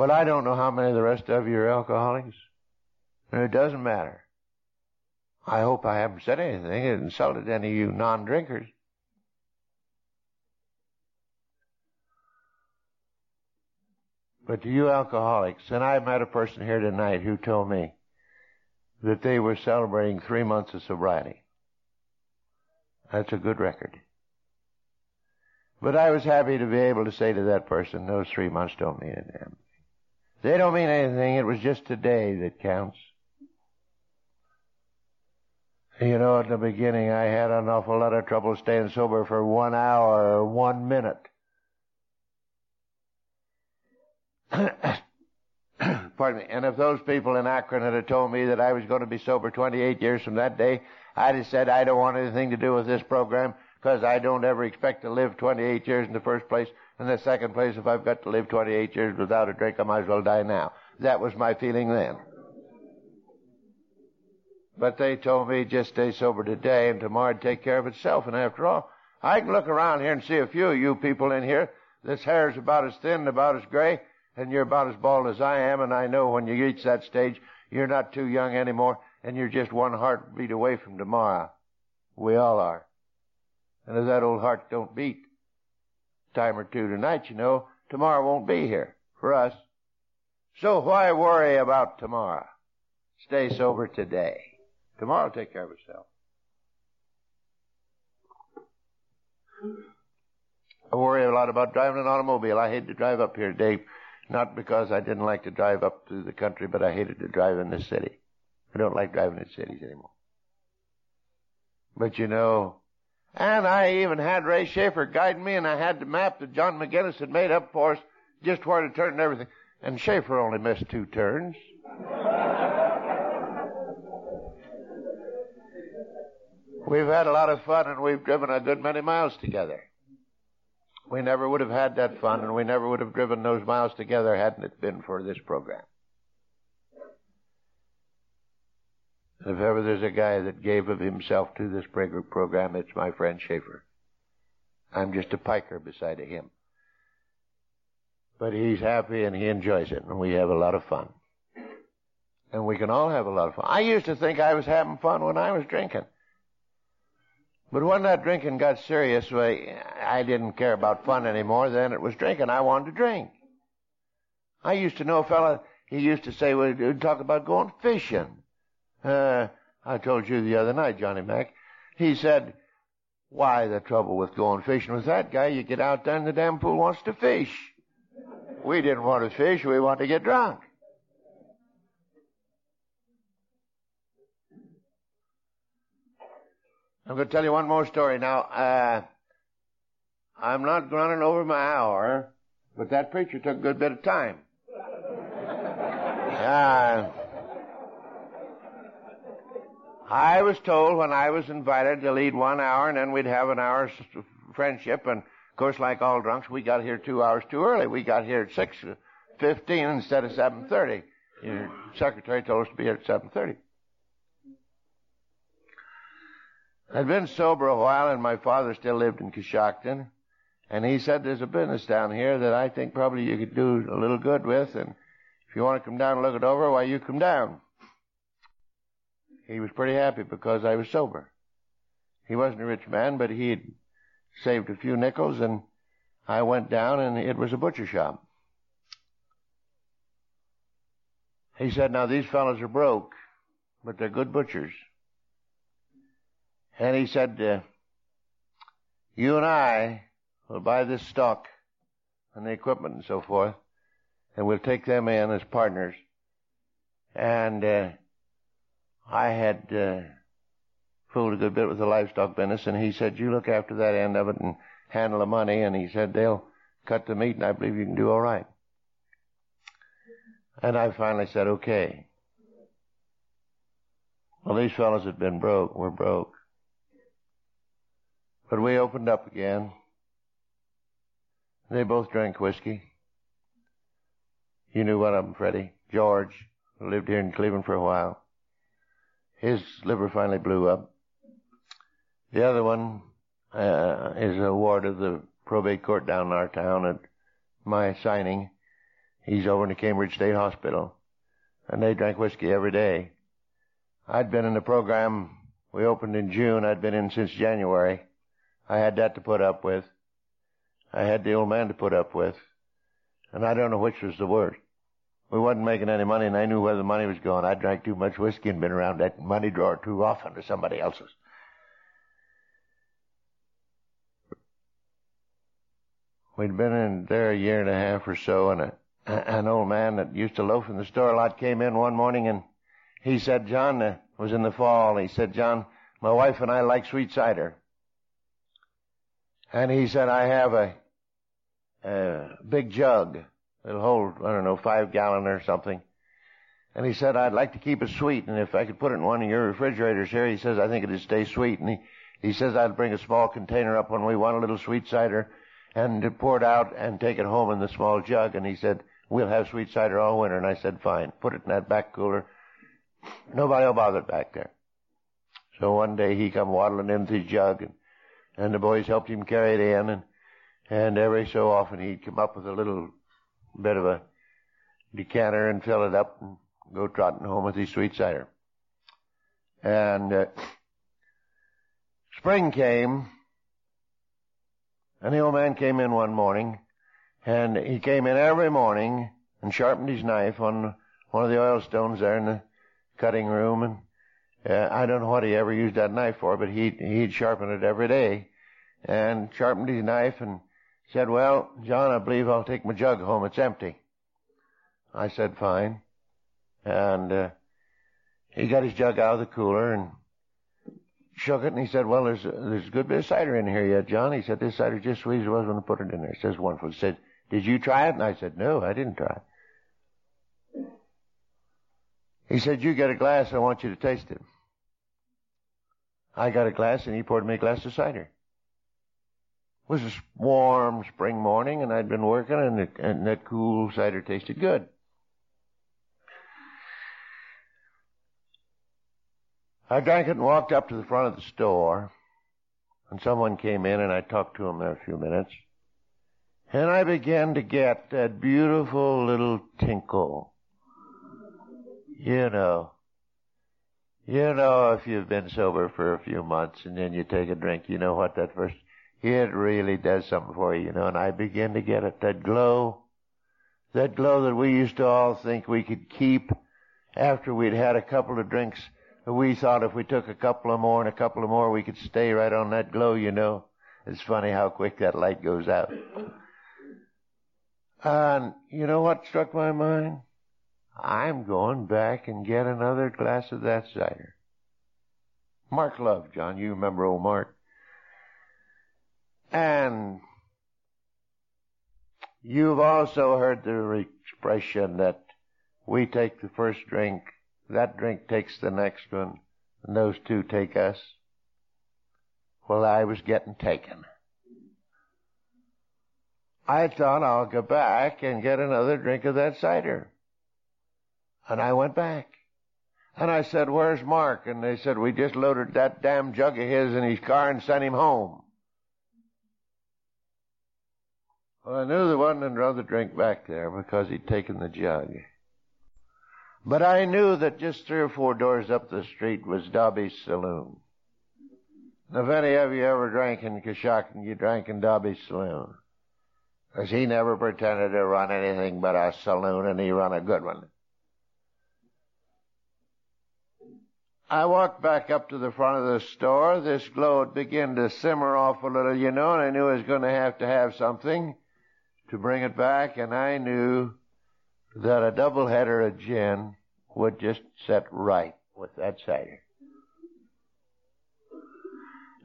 But I don't know how many of the rest of you are alcoholics. And it doesn't matter. I hope I haven't said anything that insulted any of you non-drinkers. But to you alcoholics, and I met a person here tonight who told me that they were celebrating three months of sobriety. That's a good record. But I was happy to be able to say to that person, those three months don't mean a damn. They don't mean anything. It was just today that counts. You know, at the beginning, I had an awful lot of trouble staying sober for one hour or one minute. Pardon me. And if those people in Akron had told me that I was going to be sober 28 years from that day, I'd have said I don't want anything to do with this program because I don't ever expect to live 28 years in the first place. In the second place, if I've got to live 28 years without a drink, I might as well die now. That was my feeling then. But they told me just stay sober today and tomorrow would take care of itself. And after all, I can look around here and see a few of you people in here. This hair's about as thin and about as gray, and you're about as bald as I am. And I know when you reach that stage, you're not too young anymore, and you're just one heartbeat away from tomorrow. We all are. And if that old heart don't beat time or two tonight, you know, tomorrow won't be here for us. So why worry about tomorrow? Stay sober today. Tomorrow take care of itself. I worry a lot about driving an automobile. I hate to drive up here today, not because I didn't like to drive up through the country, but I hated to drive in the city. I don't like driving in cities anymore. But you know, and I even had Ray Schaefer guiding me, and I had the map that John McGinnis had made up for us, just where to turn and everything. And Schaefer only missed two turns. we've had a lot of fun, and we've driven a good many miles together. We never would have had that fun, and we never would have driven those miles together hadn't it been for this program. If ever there's a guy that gave of himself to this program, it's my friend Schaefer. I'm just a piker beside him. But he's happy and he enjoys it, and we have a lot of fun. And we can all have a lot of fun. I used to think I was having fun when I was drinking. But when that drinking got serious, I didn't care about fun anymore. Then it was drinking. I wanted to drink. I used to know a fellow, he used to say, we'd talk about going fishing. Uh, I told you the other night, Johnny Mac. He said, why the trouble with going fishing with that guy? You get out there and the damn fool wants to fish. We didn't want to fish, we want to get drunk. I'm going to tell you one more story now. Uh, I'm not running over my hour, but that preacher took a good bit of time. Uh, I was told when I was invited to lead one hour and then we'd have an hour's friendship and of course like all drunks we got here two hours too early. We got here at six fifteen instead of seven thirty. Your secretary told us to be here at seven thirty. I'd been sober a while and my father still lived in Coshocton and he said there's a business down here that I think probably you could do a little good with and if you want to come down and look it over, why you come down he was pretty happy because I was sober. He wasn't a rich man, but he had saved a few nickels and I went down and it was a butcher shop. He said, now these fellows are broke, but they're good butchers. And he said, uh, you and I will buy this stock and the equipment and so forth, and we'll take them in as partners. And uh, I had uh, fooled a good bit with the livestock business, and he said, "You look after that end of it and handle the money." And he said, "They'll cut the meat, and I believe you can do all right." And I finally said, "Okay." Well, these fellows had been broke. We're broke. But we opened up again. They both drank whiskey. You knew one of them, Freddie. George, lived here in Cleveland for a while. His liver finally blew up. The other one uh, is a ward of the probate court down in our town at my signing. He's over in the Cambridge State Hospital. And they drank whiskey every day. I'd been in the program, we opened in June, I'd been in since January. I had that to put up with. I had the old man to put up with. And I don't know which was the worst. We wasn't making any money, and I knew where the money was going. I drank too much whiskey and been around that money drawer too often to somebody else's. We'd been in there a year and a half or so, and a, an old man that used to loaf in the store a lot came in one morning, and he said, John, uh, was in the fall, he said, John, my wife and I like sweet cider. And he said, I have a, a big jug. It'll hold, I don't know, five gallon or something. And he said, I'd like to keep it sweet, and if I could put it in one of your refrigerators here, he says, I think it'd stay sweet. And he, he says, I'd bring a small container up when we want a little sweet cider and pour it out and take it home in the small jug. And he said, we'll have sweet cider all winter. And I said, fine. Put it in that back cooler. Nobody will bother it back there. So one day he come waddling in with his jug and, and the boys helped him carry it in and, and every so often he'd come up with a little bit of a decanter and fill it up and go trotting home with his sweet cider. And uh, spring came, and the old man came in one morning, and he came in every morning and sharpened his knife on one of the oil stones there in the cutting room, and uh, I don't know what he ever used that knife for, but he'd, he'd sharpen it every day, and sharpened his knife and said, well, John, I believe I'll take my jug home. It's empty. I said, fine. And, uh, he got his jug out of the cooler and shook it and he said, well, there's, there's a good bit of cider in here yet, John. He said, this cider's just sweet as it was when I put it in there. He says, wonderful. He said, did you try it? And I said, no, I didn't try it. He said, you get a glass. I want you to taste it. I got a glass and he poured me a glass of cider. It was a warm spring morning and I'd been working and, and that cool cider tasted good. I drank it and walked up to the front of the store and someone came in and I talked to him there a few minutes. And I began to get that beautiful little tinkle. You know, you know if you've been sober for a few months and then you take a drink, you know what that first it really does something for you, you know, and I begin to get it, that glow, that glow that we used to all think we could keep after we'd had a couple of drinks. We thought if we took a couple of more and a couple of more, we could stay right on that glow, you know. It's funny how quick that light goes out. And you know what struck my mind? I'm going back and get another glass of that cider. Mark Love, John, you remember old Mark? And you've also heard the expression that we take the first drink, that drink takes the next one, and those two take us. Well, I was getting taken. I thought I'll go back and get another drink of that cider. And I went back. And I said, where's Mark? And they said, we just loaded that damn jug of his in his car and sent him home. Well, I knew there wasn't another drink back there because he'd taken the jug. But I knew that just three or four doors up the street was Dobby's Saloon. If any of you ever drank in Coshocton, you drank in Dobby's Saloon. Because he never pretended to run anything but a saloon, and he run a good one. I walked back up to the front of the store. This glow had begun to simmer off a little, you know, and I knew I was going to have to have something to bring it back, and I knew that a double header of gin would just set right with that cider.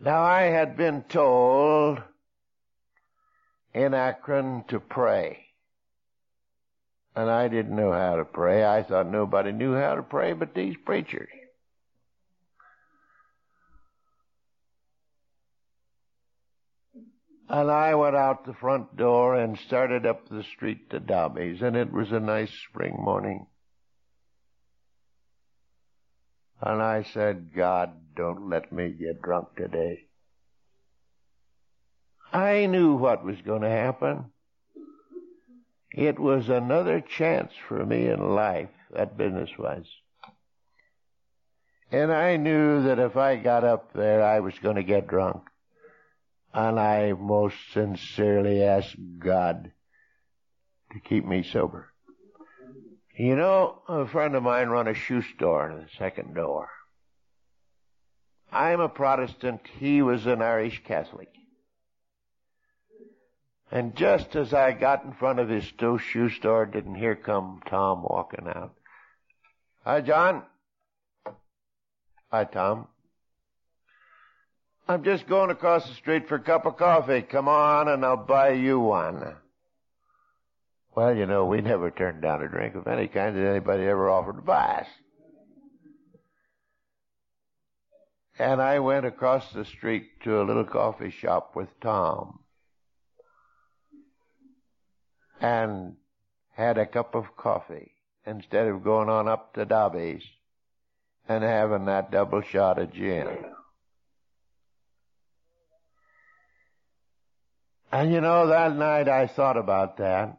Now I had been told in Akron to pray. And I didn't know how to pray. I thought nobody knew how to pray but these preachers. And I went out the front door and started up the street to Dobby's, and it was a nice spring morning. And I said, God, don't let me get drunk today. I knew what was going to happen. It was another chance for me in life, that business was. And I knew that if I got up there, I was going to get drunk and I most sincerely ask God to keep me sober. You know, a friend of mine run a shoe store in the second door. I'm a Protestant. He was an Irish Catholic. And just as I got in front of his shoe store, didn't here come Tom walking out. Hi, John. Hi, Tom. I'm just going across the street for a cup of coffee. Come on and I'll buy you one. Well, you know, we never turned down a drink of any kind that anybody ever offered to buy us. And I went across the street to a little coffee shop with Tom and had a cup of coffee instead of going on up to Dobby's and having that double shot of gin. And you know, that night I thought about that.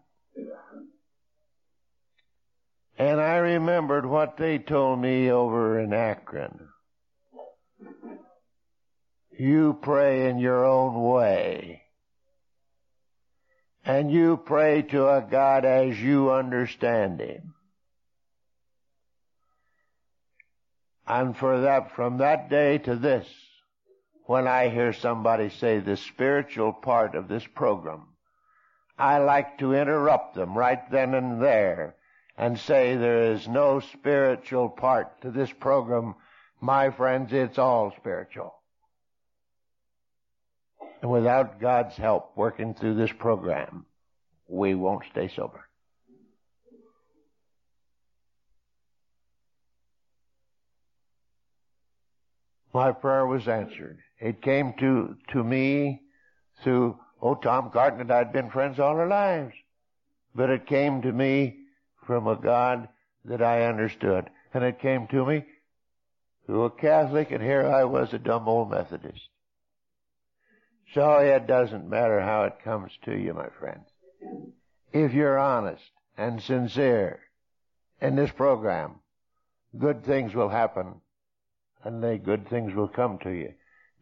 And I remembered what they told me over in Akron. You pray in your own way. And you pray to a God as you understand Him. And for that, from that day to this, when I hear somebody say the spiritual part of this program, I like to interrupt them right then and there and say there is no spiritual part to this program. My friends, it's all spiritual. And without God's help working through this program, we won't stay sober. My prayer was answered. It came to, to me through, oh, Tom Carton and I had been friends all our lives. But it came to me from a God that I understood. And it came to me through a Catholic, and here I was a dumb old Methodist. So it doesn't matter how it comes to you, my friends. If you're honest and sincere in this program, good things will happen and they good things will come to you.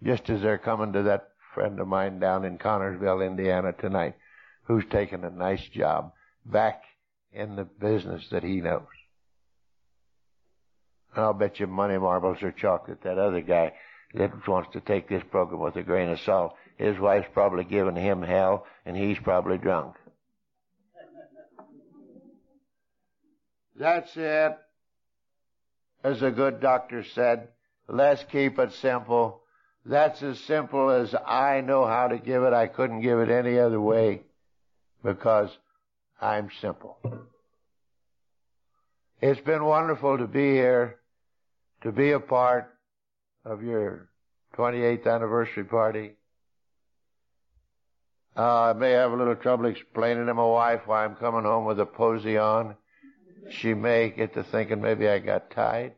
Just as they're coming to that friend of mine down in Connersville, Indiana tonight, who's taken a nice job back in the business that he knows. I'll bet you money marbles or chocolate that other guy that wants to take this program with a grain of salt, his wife's probably giving him hell and he's probably drunk. That's it. As a good doctor said, let's keep it simple. That's as simple as I know how to give it. I couldn't give it any other way because I'm simple. It's been wonderful to be here, to be a part of your 28th anniversary party. Uh, I may have a little trouble explaining to my wife why I'm coming home with a posy on. She may get to thinking maybe I got tied.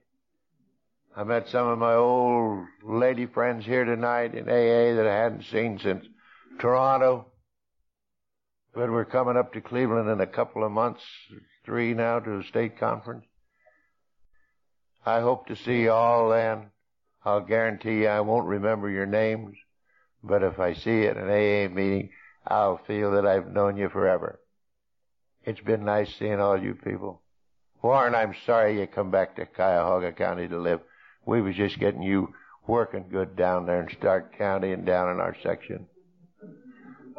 I met some of my old lady friends here tonight in AA that I hadn't seen since Toronto. But we're coming up to Cleveland in a couple of months, three now, to a state conference. I hope to see you all then. I'll guarantee you I won't remember your names, but if I see you at an AA meeting, I'll feel that I've known you forever. It's been nice seeing all you people. Warren, I'm sorry you come back to Cuyahoga County to live. We was just getting you working good down there in Stark County and down in our section.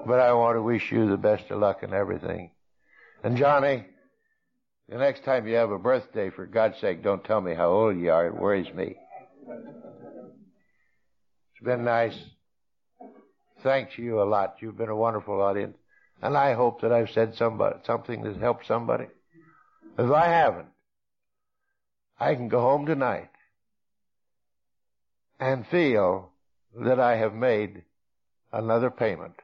But I want to wish you the best of luck and everything. And Johnny, the next time you have a birthday, for God's sake, don't tell me how old you are. It worries me. It's been nice. Thanks you a lot. You've been a wonderful audience. And I hope that I've said somebody, something that's helped somebody. If I haven't, I can go home tonight and feel that I have made another payment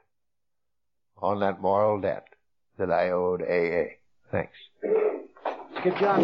on that moral debt that I owed AA. Thanks. Good job,